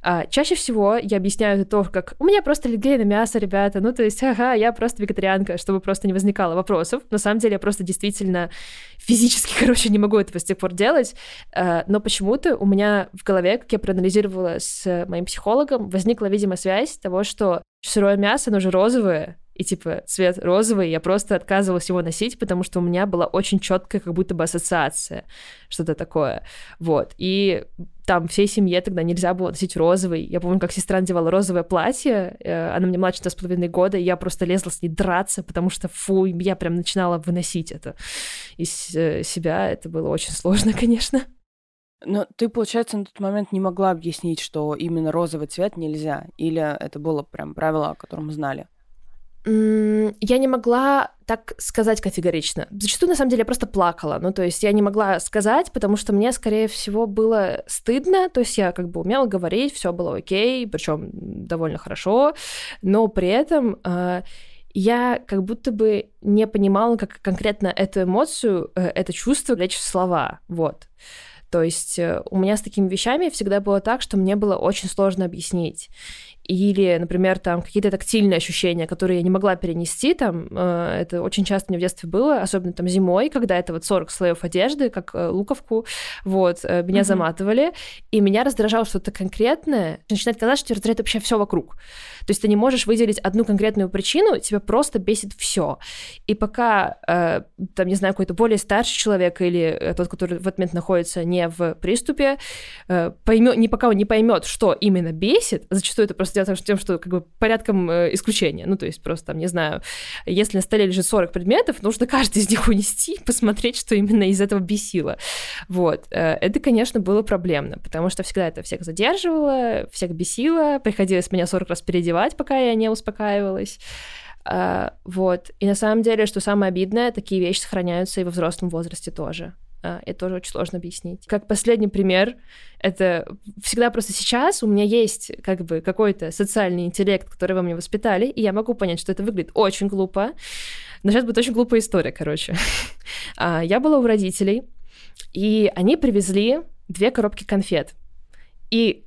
А, чаще всего я объясняю это то, как у меня просто аллергия на мясо, ребята. Ну, то есть, ага, я просто вегетарианка, чтобы просто не возникало вопросов. На самом деле, я просто действительно физически, короче, не могу этого с тех пор делать. А, но почему-то у меня в голове, как я проанализировала с моим психологом, возникла, видимо, связь того, что сырое мясо, оно же розовое, и типа цвет розовый, я просто отказывалась его носить, потому что у меня была очень четкая как будто бы ассоциация, что-то такое, вот, и там всей семье тогда нельзя было носить розовый. Я помню, как сестра надевала розовое платье, э, она мне младше на с половиной года, и я просто лезла с ней драться, потому что, фу, я прям начинала выносить это из э, себя. Это было очень сложно, конечно. Но ты, получается, на тот момент не могла объяснить, что именно розовый цвет нельзя? Или это было прям правило, о котором знали? Я не могла так сказать категорично. Зачастую, на самом деле, я просто плакала. Ну, то есть я не могла сказать, потому что мне, скорее всего, было стыдно. То есть я как бы умела говорить, все было окей, причем довольно хорошо, но при этом э, я как будто бы не понимала, как конкретно эту эмоцию, э, это чувство лечь в слова. Вот. То есть э, у меня с такими вещами всегда было так, что мне было очень сложно объяснить или, например, там какие-то тактильные ощущения, которые я не могла перенести, там, э, это очень часто мне в детстве было, особенно там зимой, когда это вот 40 слоев одежды, как э, луковку, вот, э, меня mm-hmm. заматывали, и меня раздражало что-то конкретное, начинает казаться, что тебя раздражает вообще все вокруг. То есть ты не можешь выделить одну конкретную причину, тебя просто бесит все. И пока, э, там, не знаю, какой-то более старший человек или э, тот, который в этот момент находится не в приступе, э, поймет, не пока он не поймет, что именно бесит, зачастую это просто делается тем, что как бы порядком э, исключения. Ну, то есть просто, там, не знаю, если на столе лежит 40 предметов, нужно каждый из них унести, посмотреть, что именно из этого бесило. Вот. Э, это, конечно, было проблемно, потому что всегда это всех задерживало, всех бесило, приходилось меня 40 раз переодевать, пока я не успокаивалась. Uh, вот. И на самом деле, что самое обидное, такие вещи сохраняются и во взрослом возрасте тоже. Uh, это тоже очень сложно объяснить. Как последний пример, это всегда просто сейчас у меня есть как бы какой-то социальный интеллект, который во мне воспитали, и я могу понять, что это выглядит очень глупо. Но сейчас будет очень глупая история, короче. uh, я была у родителей, и они привезли две коробки конфет. И а,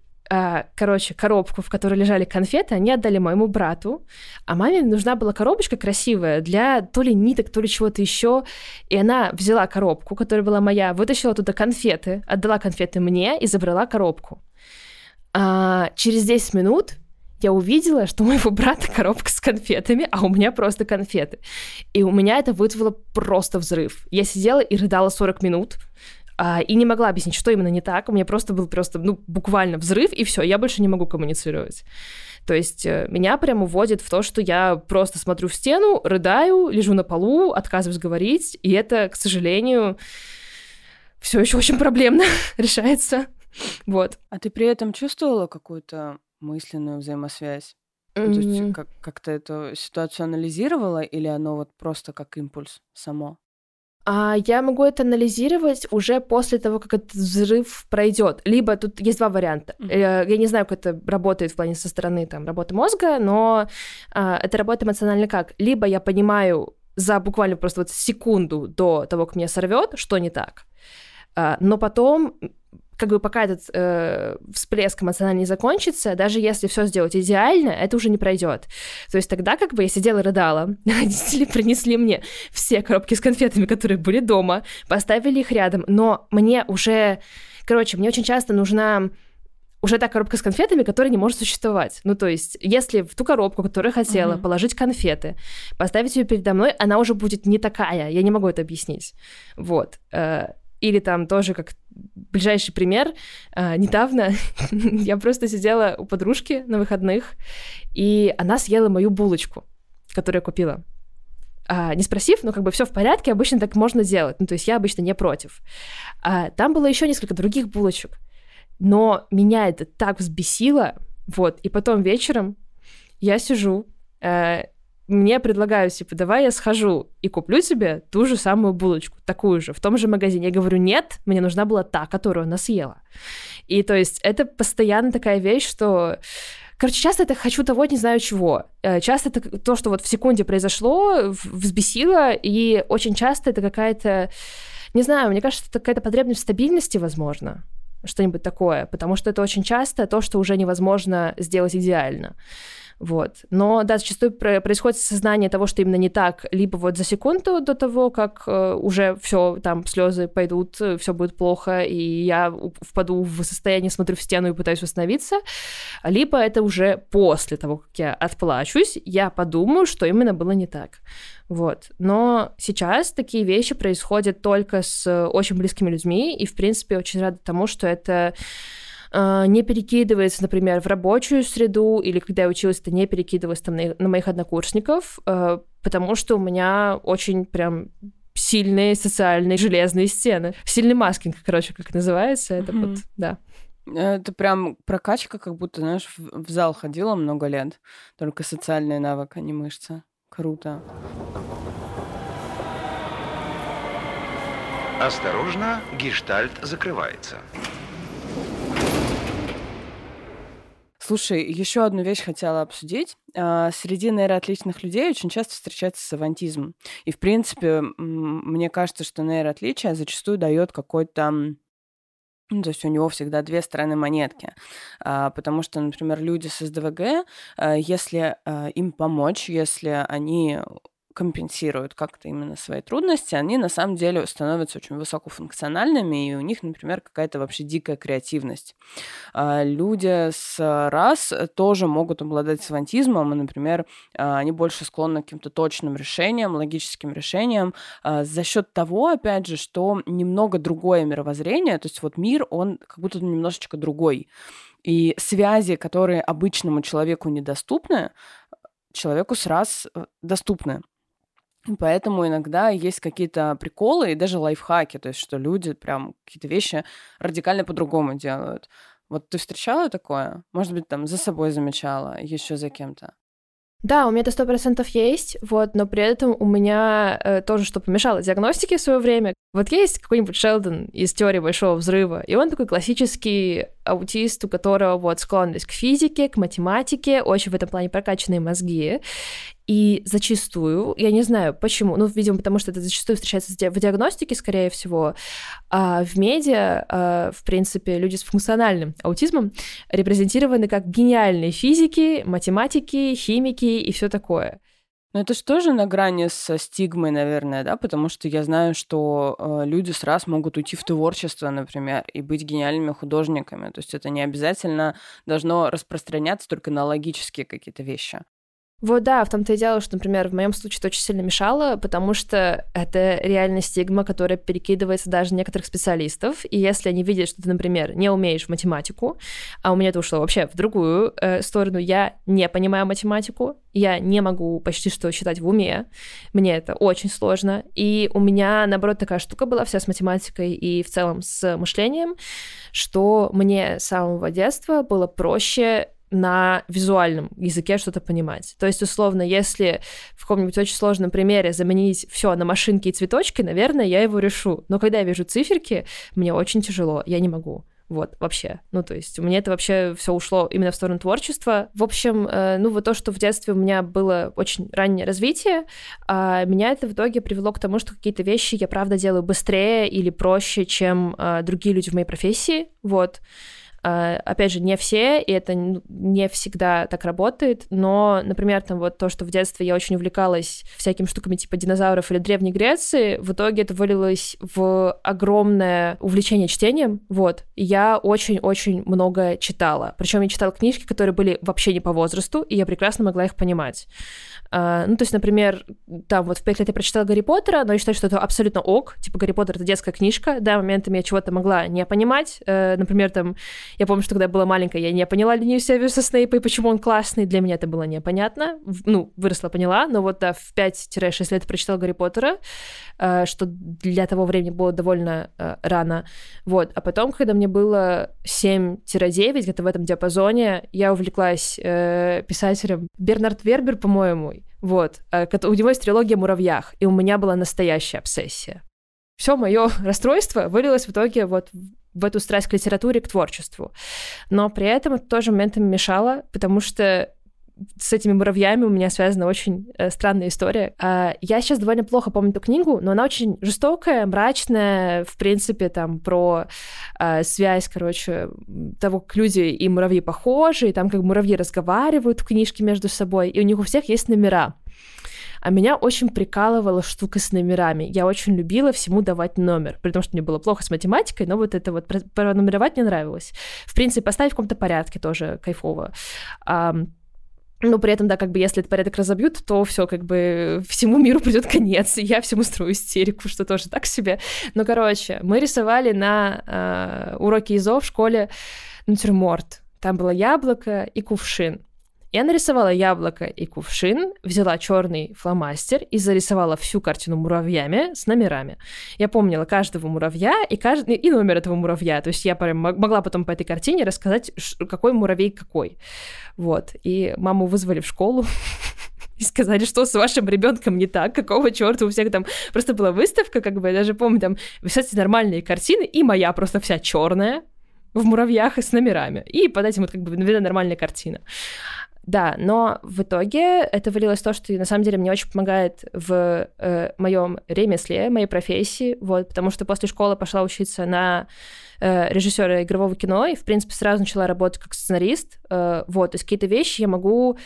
короче, коробку, в которой лежали конфеты, они отдали моему брату, а маме нужна была коробочка красивая для то ли ниток, то ли чего-то еще, и она взяла коробку, которая была моя, вытащила туда конфеты, отдала конфеты мне и забрала коробку. А, через 10 минут я увидела, что у моего брата коробка с конфетами, а у меня просто конфеты. И у меня это вызвало просто взрыв. Я сидела и рыдала 40 минут, а, и не могла объяснить, что именно не так. У меня просто был просто, ну, буквально взрыв, и все, я больше не могу коммуницировать. То есть э, меня прям уводит в то, что я просто смотрю в стену, рыдаю, лежу на полу, отказываюсь говорить, и это, к сожалению, все еще очень проблемно решается. Вот. А ты при этом чувствовала какую-то мысленную взаимосвязь? Mm-hmm. То есть как- как-то эту ситуацию анализировала, или оно вот просто как импульс само? А я могу это анализировать уже после того, как этот взрыв пройдет. Либо тут есть два варианта. Mm-hmm. Я не знаю, как это работает в плане со стороны там, работы мозга, но а, это работает эмоционально как? Либо я понимаю за буквально просто вот секунду до того, как меня сорвет, что не так. А, но потом как бы пока этот э, всплеск эмоциональный не закончится, даже если все сделать идеально, это уже не пройдет. То есть тогда как бы я сидела и рыдала, родители принесли мне все коробки с конфетами, которые были дома, поставили их рядом, но мне уже, короче, мне очень часто нужна уже та коробка с конфетами, которая не может существовать. Ну, то есть, если в ту коробку, которую я хотела, uh-huh. положить конфеты, поставить ее передо мной, она уже будет не такая. Я не могу это объяснить. Вот. Э, или там тоже как ближайший пример. А, недавно я просто сидела у подружки на выходных, и она съела мою булочку, которую я купила. А, не спросив, ну как бы все в порядке, обычно так можно делать. Ну то есть я обычно не против. А, там было еще несколько других булочек, но меня это так взбесило, вот. И потом вечером я сижу, э, мне предлагают, типа, давай я схожу и куплю тебе ту же самую булочку, такую же, в том же магазине. Я говорю, нет, мне нужна была та, которую она съела. И то есть это постоянно такая вещь, что Короче, часто это хочу того, не знаю чего. Э, часто это то, что вот в секунде произошло, взбесило, и очень часто это какая-то, не знаю, мне кажется, это какая-то потребность в стабильности, возможно что-нибудь такое, потому что это очень часто то, что уже невозможно сделать идеально. Вот. Но, да, зачастую происходит сознание того, что именно не так, либо вот за секунду до того, как э, уже все там слезы пойдут, все будет плохо, и я впаду в состояние, смотрю в стену и пытаюсь восстановиться, либо это уже после того, как я отплачусь, я подумаю, что именно было не так. Вот. Но сейчас такие вещи происходят только с очень близкими людьми, и, в принципе, очень рада тому, что это э, не перекидывается, например, в рабочую среду, или когда я училась, это не перекидывалось там на, на моих однокурсников, э, потому что у меня очень прям сильные социальные железные стены. Сильный маскинг, короче, как называется. Это mm-hmm. вот, да. Это прям прокачка, как будто, знаешь, в зал ходила много лет. Только социальный навык, а не мышца. Круто. Осторожно, гештальт закрывается. Слушай, еще одну вещь хотела обсудить. А, среди нейроотличных людей очень часто встречается савантизм. И, в принципе, мне кажется, что нейроотличие зачастую дает какой-то ну, то есть у него всегда две стороны монетки. А, потому что, например, люди с СДВГ, а, если а, им помочь, если они компенсируют как-то именно свои трудности, они на самом деле становятся очень высокофункциональными, и у них, например, какая-то вообще дикая креативность. А, люди с раз тоже могут обладать свантизмом, и, например, а, они больше склонны к каким-то точным решениям, логическим решениям, а, за счет того, опять же, что немного другое мировоззрение, то есть вот мир, он как будто немножечко другой. И связи, которые обычному человеку недоступны, человеку с раз э, доступны. Поэтому иногда есть какие-то приколы и даже лайфхаки, то есть что люди прям какие-то вещи радикально по-другому делают. Вот ты встречала такое? Может быть, там за собой замечала, еще за кем-то? Да, у меня это сто процентов есть, вот, но при этом у меня э, тоже что помешало диагностике в свое время. Вот есть какой-нибудь Шелдон из теории большого взрыва, и он такой классический аутист, у которого вот склонность к физике, к математике, очень в этом плане прокачанные мозги. И зачастую, я не знаю почему, ну, видимо, потому что это зачастую встречается в диагностике, скорее всего, а в медиа, а, в принципе, люди с функциональным аутизмом репрезентированы как гениальные физики, математики, химики и все такое. Но это же тоже на грани со стигмой, наверное, да, потому что я знаю, что э, люди с раз могут уйти в творчество, например, и быть гениальными художниками. То есть это не обязательно должно распространяться только на логические какие-то вещи. Вот да, в том-то и дело, что, например, в моем случае это очень сильно мешало, потому что это реально стигма, которая перекидывается даже некоторых специалистов. И если они видят, что ты, например, не умеешь математику, а у меня это ушло вообще в другую э, сторону, я не понимаю математику, я не могу почти что считать в уме, мне это очень сложно. И у меня, наоборот, такая штука была вся с математикой и в целом с мышлением, что мне с самого детства было проще на визуальном языке что-то понимать. То есть, условно, если в каком-нибудь очень сложном примере заменить все на машинки и цветочки, наверное, я его решу. Но когда я вижу циферки, мне очень тяжело, я не могу. Вот, вообще. Ну, то есть у меня это вообще все ушло именно в сторону творчества. В общем, э, ну, вот то, что в детстве у меня было очень раннее развитие, э, меня это в итоге привело к тому, что какие-то вещи я, правда, делаю быстрее или проще, чем э, другие люди в моей профессии. Вот. А, опять же, не все, и это не всегда так работает, но, например, там вот то, что в детстве я очень увлекалась всякими штуками типа динозавров или Древней Греции, в итоге это вылилось в огромное увлечение чтением, вот. И я очень-очень много читала. Причем я читала книжки, которые были вообще не по возрасту, и я прекрасно могла их понимать. Uh, ну, то есть, например, там вот в пять лет я прочитала Гарри Поттера, но я считаю, что это абсолютно ок. Типа, Гарри Поттер — это детская книжка. Да, моментами я чего-то могла не понимать. Uh, например, там, я помню, что когда я была маленькая, я не поняла линию Северуса Снейпа и почему он классный. Для меня это было непонятно. Ну, выросла, поняла, но вот да, в 5-6 лет прочитала Гарри Поттера, uh, что для того времени было довольно рано. Вот. А потом, когда мне было 7-9, где-то в этом диапазоне, я увлеклась э, писателем Бернард Вербер, по-моему, вот. Э, у него есть трилогия муравьях, и у меня была настоящая обсессия. Все мое расстройство вылилось в итоге вот в эту страсть к литературе, к творчеству. Но при этом это тоже моментами мешало, потому что с этими муравьями у меня связана очень э, странная история. Э, я сейчас довольно плохо помню эту книгу, но она очень жестокая, мрачная, в принципе, там про э, связь, короче, того, как люди и муравьи похожи, и там как муравьи разговаривают в книжке между собой, и у них у всех есть номера. А меня очень прикалывала штука с номерами. Я очень любила всему давать номер, при том, что мне было плохо с математикой, но вот это вот пронумеровать мне нравилось. В принципе, поставить в каком-то порядке тоже кайфово. Но при этом, да, как бы если этот порядок разобьют, то все, как бы всему миру придет конец, и я всему строю истерику, что тоже так себе. Но, короче, мы рисовали на э, уроке ИЗО в школе натюрморт. Там было яблоко и кувшин. Я нарисовала яблоко и кувшин, взяла черный фломастер и зарисовала всю картину муравьями с номерами. Я помнила каждого муравья и, каждый, и номер этого муравья. То есть я прям могла потом по этой картине рассказать, какой муравей какой. Вот. И маму вызвали в школу и сказали, что с вашим ребенком не так, какого черта у всех там. Просто была выставка, как бы, я даже помню, там, кстати, нормальные картины, и моя просто вся черная в муравьях и с номерами. И под этим вот как бы нормальная картина. Да, но в итоге это вылилось в то, что на самом деле мне очень помогает в э, моем ремесле, моей профессии, вот, потому что после школы пошла учиться на э, режиссера игрового кино и, в принципе, сразу начала работать как сценарист, э, вот, то есть какие-то вещи я могу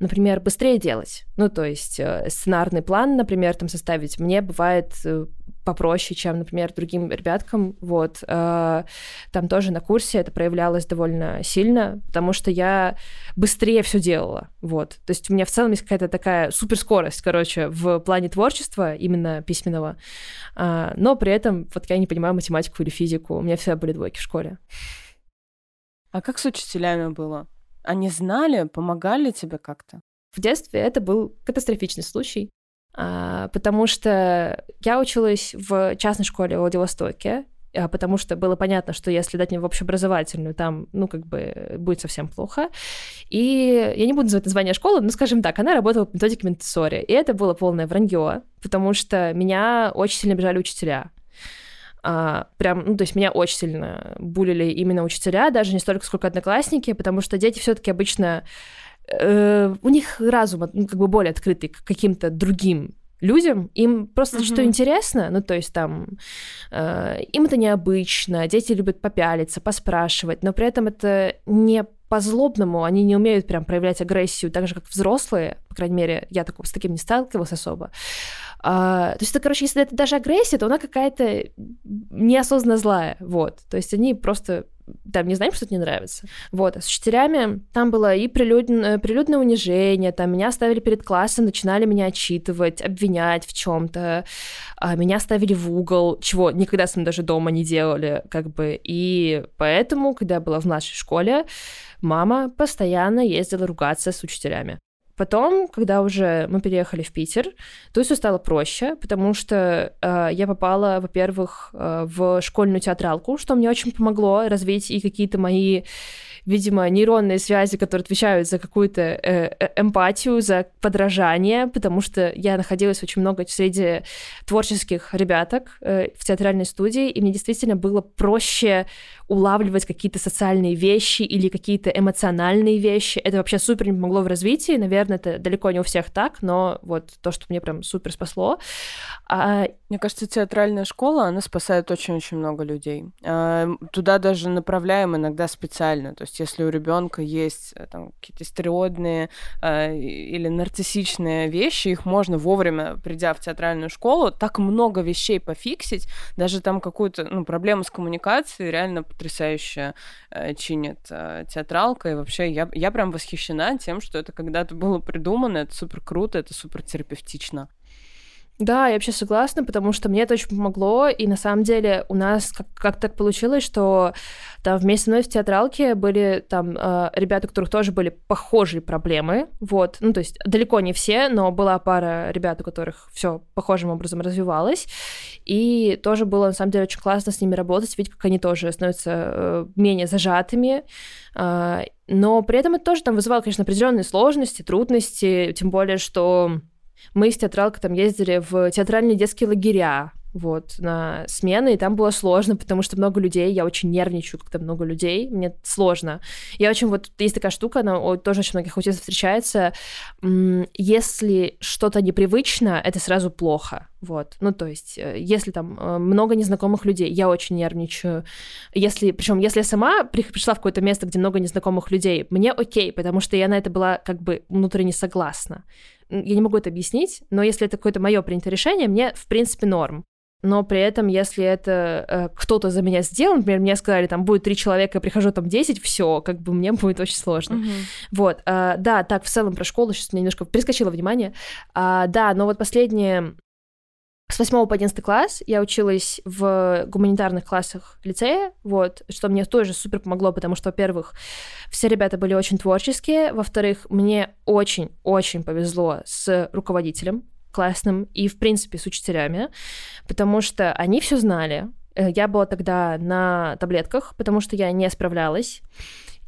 например, быстрее делать. Ну, то есть э, сценарный план, например, там составить мне бывает э, попроще, чем, например, другим ребяткам. Вот. Э, там тоже на курсе это проявлялось довольно сильно, потому что я быстрее все делала. Вот. То есть у меня в целом есть какая-то такая суперскорость, короче, в плане творчества, именно письменного. Но при этом вот я не понимаю математику или физику. У меня всегда были двойки в школе. А как с учителями было? Они знали, помогали тебе как-то? В детстве это был катастрофичный случай, а, потому что я училась в частной школе в Владивостоке, а, потому что было понятно, что если дать мне в общеобразовательную, там, ну, как бы будет совсем плохо. И я не буду называть название школы, но, скажем так, она работала по методике Монтессори, и это было полное вранье, потому что меня очень сильно обижали учителя. А, прям, ну, то есть меня очень сильно булили именно учителя, даже не столько, сколько одноклассники, потому что дети все-таки обычно э, у них разум ну, как бы более открытый к каким-то другим людям, им просто mm-hmm. что интересно, ну, то есть там, э, им это необычно, дети любят попялиться, поспрашивать, но при этом это не по-злобному, они не умеют прям проявлять агрессию так же, как взрослые, по крайней мере, я такого, с таким не сталкивалась особо. А, то есть это, короче, если это даже агрессия, то она какая-то неосознанно злая, вот. То есть они просто там не знаем, что это не нравится. Вот, а с учителями там было и прилюдное, прилюдное унижение, там меня ставили перед классом, начинали меня отчитывать, обвинять в чем-то, а меня ставили в угол, чего никогда с ним даже дома не делали, как бы. И поэтому, когда я была в нашей школе, мама постоянно ездила ругаться с учителями. Потом, когда уже мы переехали в Питер, то все стало проще, потому что э, я попала, во-первых, э, в школьную театралку, что мне очень помогло развить и какие-то мои видимо, нейронные связи, которые отвечают за какую-то э, э, эмпатию, за подражание, потому что я находилась очень много среди творческих ребяток э, в театральной студии, и мне действительно было проще улавливать какие-то социальные вещи или какие-то эмоциональные вещи. Это вообще супер не помогло в развитии. Наверное, это далеко не у всех так, но вот то, что мне прям супер спасло. А... Мне кажется, театральная школа, она спасает очень-очень много людей. А, туда даже направляем иногда специально. То есть если у ребенка есть э, там, какие-то стереодные а, или нарциссичные вещи, их можно вовремя, придя в театральную школу, так много вещей пофиксить, даже там какую-то ну, проблему с коммуникацией реально потрясающе э, чинит э, театралка. И вообще я, я прям восхищена тем, что это когда-то было придумано, это супер круто, это супер терапевтично. Да, я вообще согласна, потому что мне это очень помогло, и на самом деле у нас как, как так получилось, что там вместе со мной в театралке были там э, ребята, у которых тоже были похожие проблемы, вот, ну то есть далеко не все, но была пара ребят, у которых все похожим образом развивалось, и тоже было на самом деле очень классно с ними работать, видеть, как они тоже становятся э, менее зажатыми, э, но при этом это тоже там вызывало, конечно, определенные сложности, трудности, тем более, что мы с театралкой там ездили в театральные детские лагеря, вот, на смены, и там было сложно, потому что много людей, я очень нервничаю, когда много людей, мне сложно. Я очень, вот, есть такая штука, она тоже очень многих аутистов встречается, если что-то непривычно, это сразу плохо, вот, ну, то есть, э, если там э, много незнакомых людей, я очень нервничаю, если, причем, если я сама пришла в какое-то место, где много незнакомых людей, мне окей, потому что я на это была как бы внутренне согласна. Я не могу это объяснить, но если это какое-то мое принятое решение, мне, в принципе, норм но при этом, если это э, кто-то за меня сделал, например, мне сказали, там будет три человека, я прихожу там 10, все, как бы мне будет очень сложно. Mm-hmm. Вот, э, да, так, в целом про школу, сейчас мне немножко перескочило внимание. А, да, но вот последние с 8 по 11 класс я училась в гуманитарных классах лицея, вот, что мне тоже супер помогло, потому что, во-первых, все ребята были очень творческие, во-вторых, мне очень-очень повезло с руководителем, классным и, в принципе, с учителями, потому что они все знали. Э, я была тогда на таблетках, потому что я не справлялась.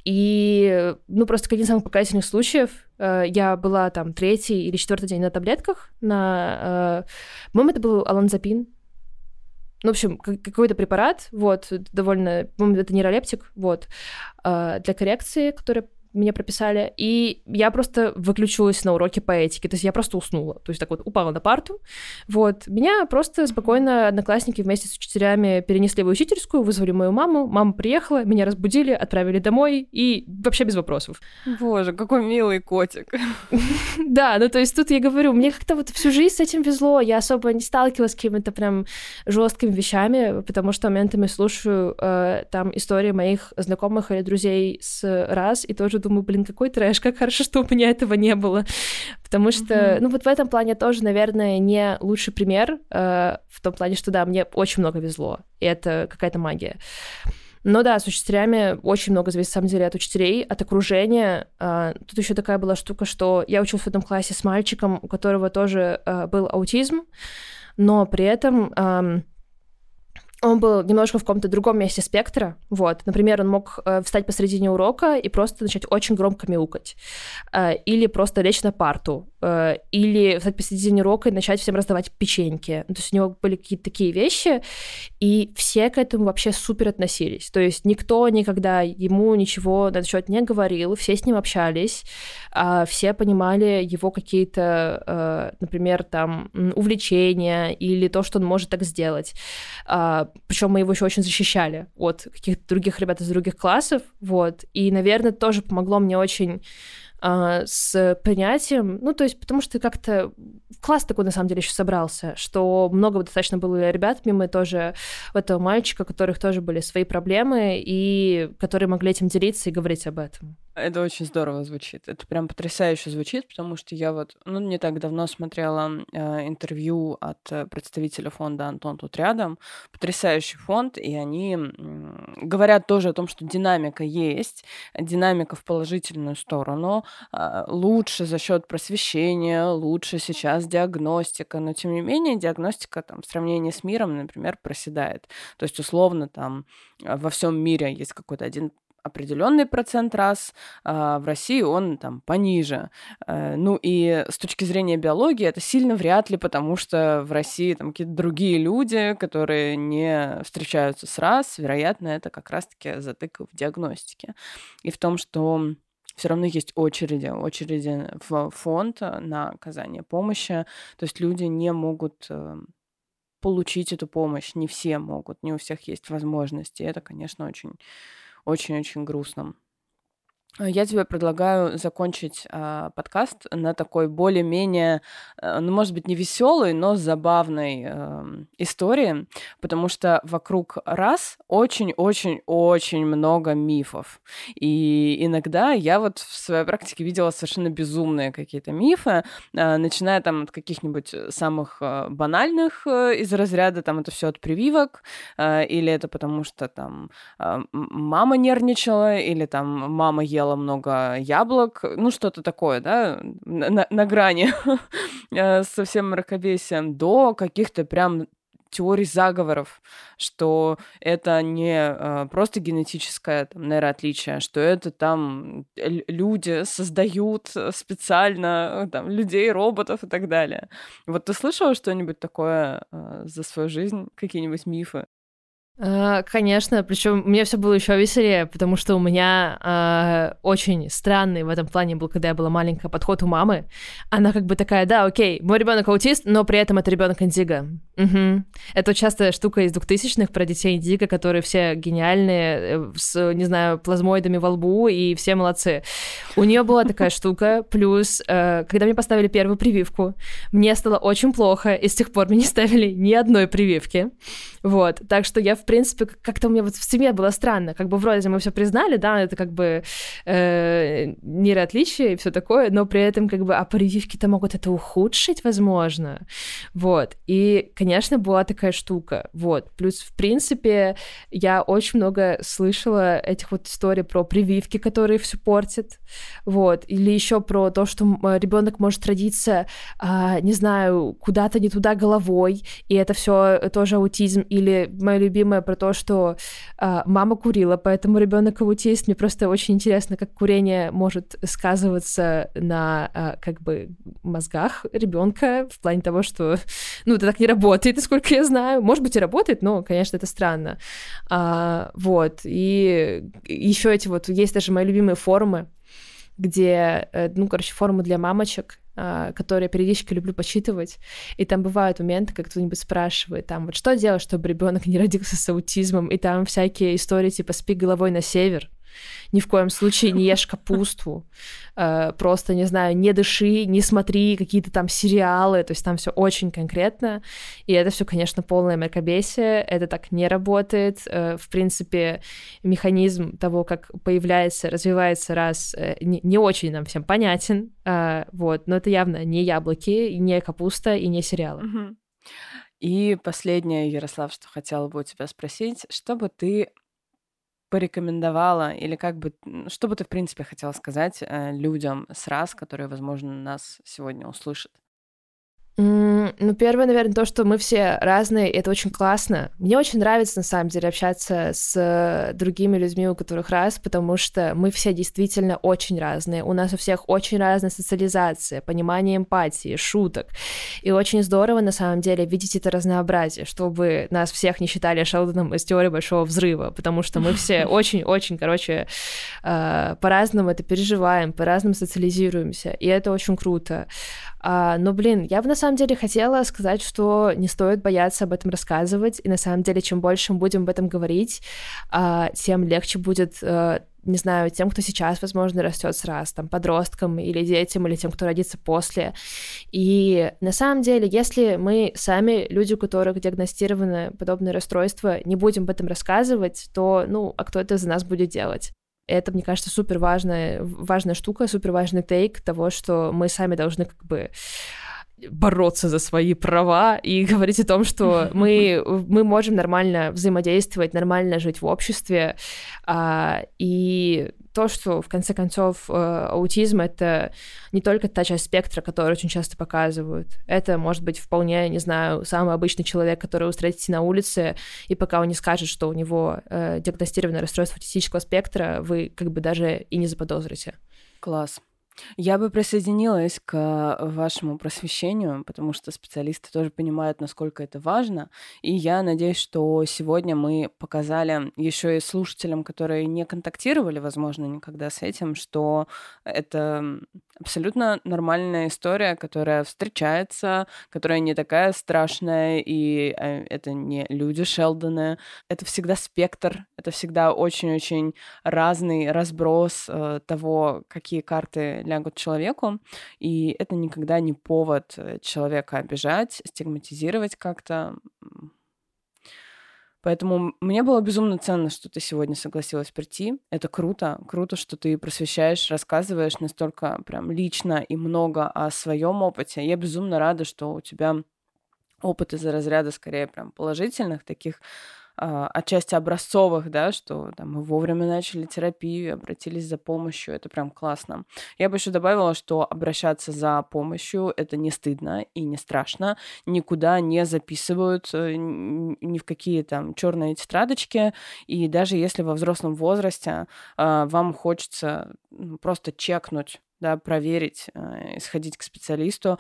И, ну, просто один из самых показательных случаев, э, я была там третий или четвертый день на таблетках, на... Э, по-моему, это был аланзапин, ну, в общем, какой-то препарат, вот, довольно, по-моему, это нейролептик, вот, для коррекции, который мне прописали, и я просто выключилась на уроке по этике, то есть я просто уснула, то есть так вот упала на парту, вот, меня просто спокойно одноклассники вместе с учителями перенесли в учительскую, вызвали мою маму, мама приехала, меня разбудили, отправили домой, и вообще без вопросов. Боже, какой милый котик. Да, ну то есть тут я говорю, мне как-то вот всю жизнь с этим везло, я особо не сталкивалась с какими-то прям жесткими вещами, потому что моментами слушаю э, там истории моих знакомых или друзей с раз, и тоже думаю, блин, какой трэш, как хорошо, что у меня этого не было. Потому что, mm-hmm. ну вот в этом плане тоже, наверное, не лучший пример, э, в том плане, что да, мне очень много везло, и это какая-то магия. Но да, с учителями очень много зависит, на самом деле, от учителей, от окружения. А, тут еще такая была штука, что я училась в этом классе с мальчиком, у которого тоже а, был аутизм, но при этом он был немножко в каком-то другом месте спектра, вот. Например, он мог э, встать посредине урока и просто начать очень громко мяукать. Э, или просто лечь на парту. Э, или встать посредине урока и начать всем раздавать печеньки. То есть у него были какие-то такие вещи, и все к этому вообще супер относились. То есть никто никогда ему ничего на этот счет не говорил, все с ним общались, э, все понимали его какие-то, э, например, там, увлечения или то, что он может так сделать. Э, причем мы его еще очень защищали от каких-то других ребят из других классов, вот, и, наверное, тоже помогло мне очень а, с принятием, ну, то есть, потому что как-то класс такой, на самом деле, еще собрался, что много достаточно было ребят мимо тоже этого мальчика, у которых тоже были свои проблемы, и которые могли этим делиться и говорить об этом. Это очень здорово звучит. Это прям потрясающе звучит, потому что я вот, ну, не так давно смотрела э, интервью от э, представителя фонда «Антон тут рядом». Потрясающий фонд, и они э, говорят тоже о том, что динамика есть, динамика в положительную сторону, лучше за счет просвещения, лучше сейчас диагностика, но тем не менее диагностика там в сравнении с миром, например, проседает. То есть условно там э, во всем мире есть какой-то один определенный процент раз, а в России он там пониже. Э, ну и с точки зрения биологии это сильно вряд ли, потому что в России там какие-то другие люди, которые не встречаются с раз, вероятно, это как раз-таки затык в диагностике. И в том, что все равно есть очереди, очереди в фонд на оказание помощи. То есть люди не могут э, получить эту помощь, не все могут, не у всех есть возможности. Это, конечно, очень очень-очень грустном. Э, я тебе предлагаю закончить э, подкаст на такой более-менее, э, ну, может быть, не веселой, но забавной э, истории, потому что вокруг раз очень-очень-очень много мифов. И иногда я вот в своей практике видела совершенно безумные какие-то мифы, э, начиная там от каких-нибудь самых э, банальных э, из разряда, там это все от прививок, э, или это потому что там э, мама нервничала, или там мама ела ела много яблок, ну что-то такое, да, на, на грани э, со всем мракобесием, до каких-то прям теорий заговоров, что это не э, просто генетическое там, нейроотличие, что это там люди создают специально там, людей, роботов и так далее. Вот ты слышала что-нибудь такое э, за свою жизнь, какие-нибудь мифы? А, конечно, причем мне все было еще веселее, потому что у меня э, очень странный в этом плане был, когда я была маленькая, подход у мамы. Она как бы такая, да, окей, мой ребенок аутист, но при этом это ребенок индиго. Угу. Это частая штука из двухтысячных про детей индиго, которые все гениальные, э, с, не знаю, плазмоидами во лбу, и все молодцы. У нее была такая штука, плюс, э, когда мне поставили первую прививку, мне стало очень плохо, и с тех пор мне не ставили ни одной прививки. Вот, так что я, в принципе, как-то у меня вот в семье было странно, как бы вроде мы все признали, да, это как бы э, нейроотличие и все такое, но при этом как бы, а прививки-то могут это ухудшить, возможно, вот, и, конечно, была такая штука, вот, плюс, в принципе, я очень много слышала этих вот историй про прививки, которые все портят, вот, или еще про то, что ребенок может родиться, э, не знаю, куда-то не туда головой, и это все тоже аутизм, или моя любимая про то, что э, мама курила, поэтому ребенок аутист. Мне просто очень интересно, как курение может сказываться на э, как бы мозгах ребенка в плане того, что ну это так не работает, насколько я знаю. Может быть и работает, но, конечно, это странно. А, вот и еще эти вот есть даже мои любимые форумы, где, э, ну, короче, форумы для мамочек, а, которые периодически люблю почитывать, и там бывают моменты, как кто-нибудь спрашивает, там, вот что делать, чтобы ребенок не родился с аутизмом, и там всякие истории типа «спи головой на север», ни в коем случае не ешь капусту, э, просто, не знаю, не дыши, не смотри какие-то там сериалы, то есть там все очень конкретно, и это все, конечно, полное мракобесие, это так не работает, э, в принципе, механизм того, как появляется, развивается раз, э, не очень нам всем понятен, вот, но это явно не яблоки, не капуста и не сериалы. И последнее, Ярослав, что хотела бы у тебя спросить, что бы ты порекомендовала или как бы, что бы ты, в принципе, хотела сказать э, людям с раз, которые, возможно, нас сегодня услышат? Ну, первое, наверное, то, что мы все разные, и это очень классно. Мне очень нравится, на самом деле, общаться с другими людьми, у которых раз, потому что мы все действительно очень разные. У нас у всех очень разная социализация, понимание эмпатии, шуток. И очень здорово, на самом деле, видеть это разнообразие, чтобы нас всех не считали Шелдоном из теории Большого Взрыва, потому что мы все очень-очень, короче, э, по-разному это переживаем, по-разному социализируемся, и это очень круто. А, но, блин, я бы на самом деле хотела сказать, что не стоит бояться об этом рассказывать, и на самом деле, чем больше мы будем об этом говорить, а, тем легче будет а, не знаю, тем, кто сейчас, возможно, растет сразу, там, подросткам или детям, или тем, кто родится после. И на самом деле, если мы сами, люди, у которых диагностированы подобные расстройства, не будем об этом рассказывать, то, ну, а кто это за нас будет делать? Это, мне кажется, супер важная, важная штука, супер важный тейк того, что мы сами должны как бы бороться за свои права и говорить о том, что мы, мы можем нормально взаимодействовать, нормально жить в обществе. А, и то, что в конце концов э, аутизм это не только та часть спектра, которую очень часто показывают. Это может быть вполне, не знаю, самый обычный человек, который вы встретите на улице, и пока он не скажет, что у него э, диагностировано расстройство аутистического спектра, вы как бы даже и не заподозрите. Класс. Я бы присоединилась к вашему просвещению, потому что специалисты тоже понимают, насколько это важно. И я надеюсь, что сегодня мы показали еще и слушателям, которые не контактировали, возможно, никогда с этим, что это абсолютно нормальная история, которая встречается, которая не такая страшная, и э, это не люди Шелдоны. Это всегда спектр, это всегда очень-очень разный разброс э, того, какие карты лягут человеку, и это никогда не повод э, человека обижать, стигматизировать как-то. Поэтому мне было безумно ценно, что ты сегодня согласилась прийти. Это круто. Круто, что ты просвещаешь, рассказываешь настолько прям лично и много о своем опыте. Я безумно рада, что у тебя опыт из-за разряда скорее прям положительных, таких отчасти образцовых, да, что там, мы вовремя начали терапию, обратились за помощью, это прям классно. Я бы еще добавила, что обращаться за помощью — это не стыдно и не страшно, никуда не записывают э, ни в какие там черные тетрадочки, и даже если во взрослом возрасте а, вам хочется просто чекнуть да, проверить, э, сходить к специалисту,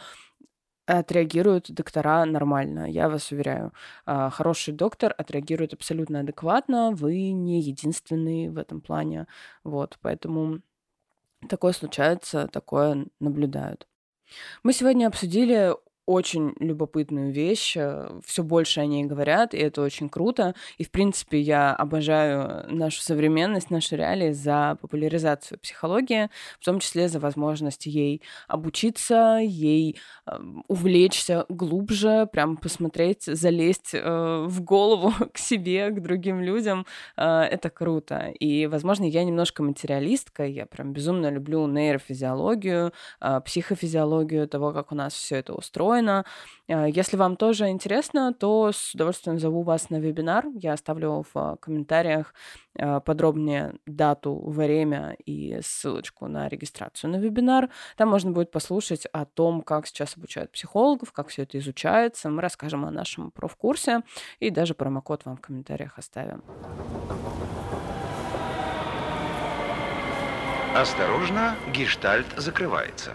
отреагируют доктора нормально, я вас уверяю. А, хороший доктор отреагирует абсолютно адекватно, вы не единственный в этом плане. Вот, поэтому такое случается, такое наблюдают. Мы сегодня обсудили очень любопытную вещь. Э, Все больше о ней говорят, и это очень круто. И, в принципе, я обожаю нашу современность, наши реалии за популяризацию психологии, в том числе за возможность ей обучиться, ей э, увлечься глубже, прям посмотреть, залезть э, в голову к себе, к другим людям. Э, это круто. И, возможно, я немножко материалистка, я прям безумно люблю нейрофизиологию, э, психофизиологию того, как у нас все это устроено устроено. Э, если вам тоже интересно, то с удовольствием зову вас на вебинар. Я оставлю в комментариях э, подробнее дату, время и ссылочку на регистрацию на вебинар. Там можно будет послушать о том, как сейчас обучают психологов, как все это изучается. Мы расскажем о нашем профкурсе и даже промокод вам в комментариях оставим. Осторожно, гештальт закрывается.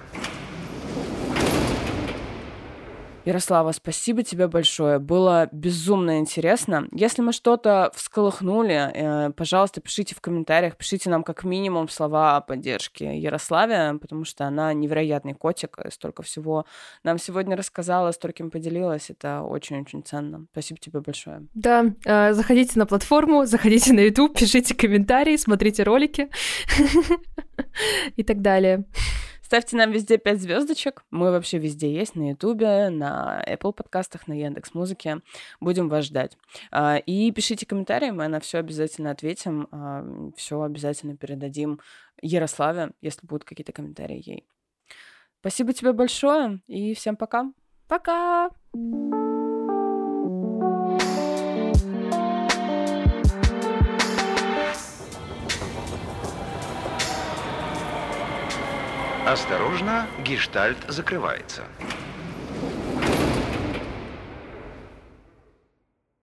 Ярослава, спасибо тебе большое. Было безумно интересно. Если мы что-то всколыхнули, э, пожалуйста, пишите в комментариях, пишите нам как минимум слова поддержки Ярославе, потому что она невероятный котик, столько всего нам сегодня рассказала, стольким поделилась. Это очень-очень ценно. Спасибо тебе большое. Да, э, заходите на платформу, заходите на YouTube, пишите комментарии, смотрите ролики и так далее. Ставьте нам везде 5 звездочек. Мы вообще везде есть, на Ютубе, на Apple подкастах, на Яндекс Музыке. Будем вас ждать. А, и пишите комментарии, мы на все обязательно ответим. А, все обязательно передадим Ярославе, если будут какие-то комментарии ей. Спасибо тебе большое и всем пока. Пока! Осторожно, гештальт закрывается.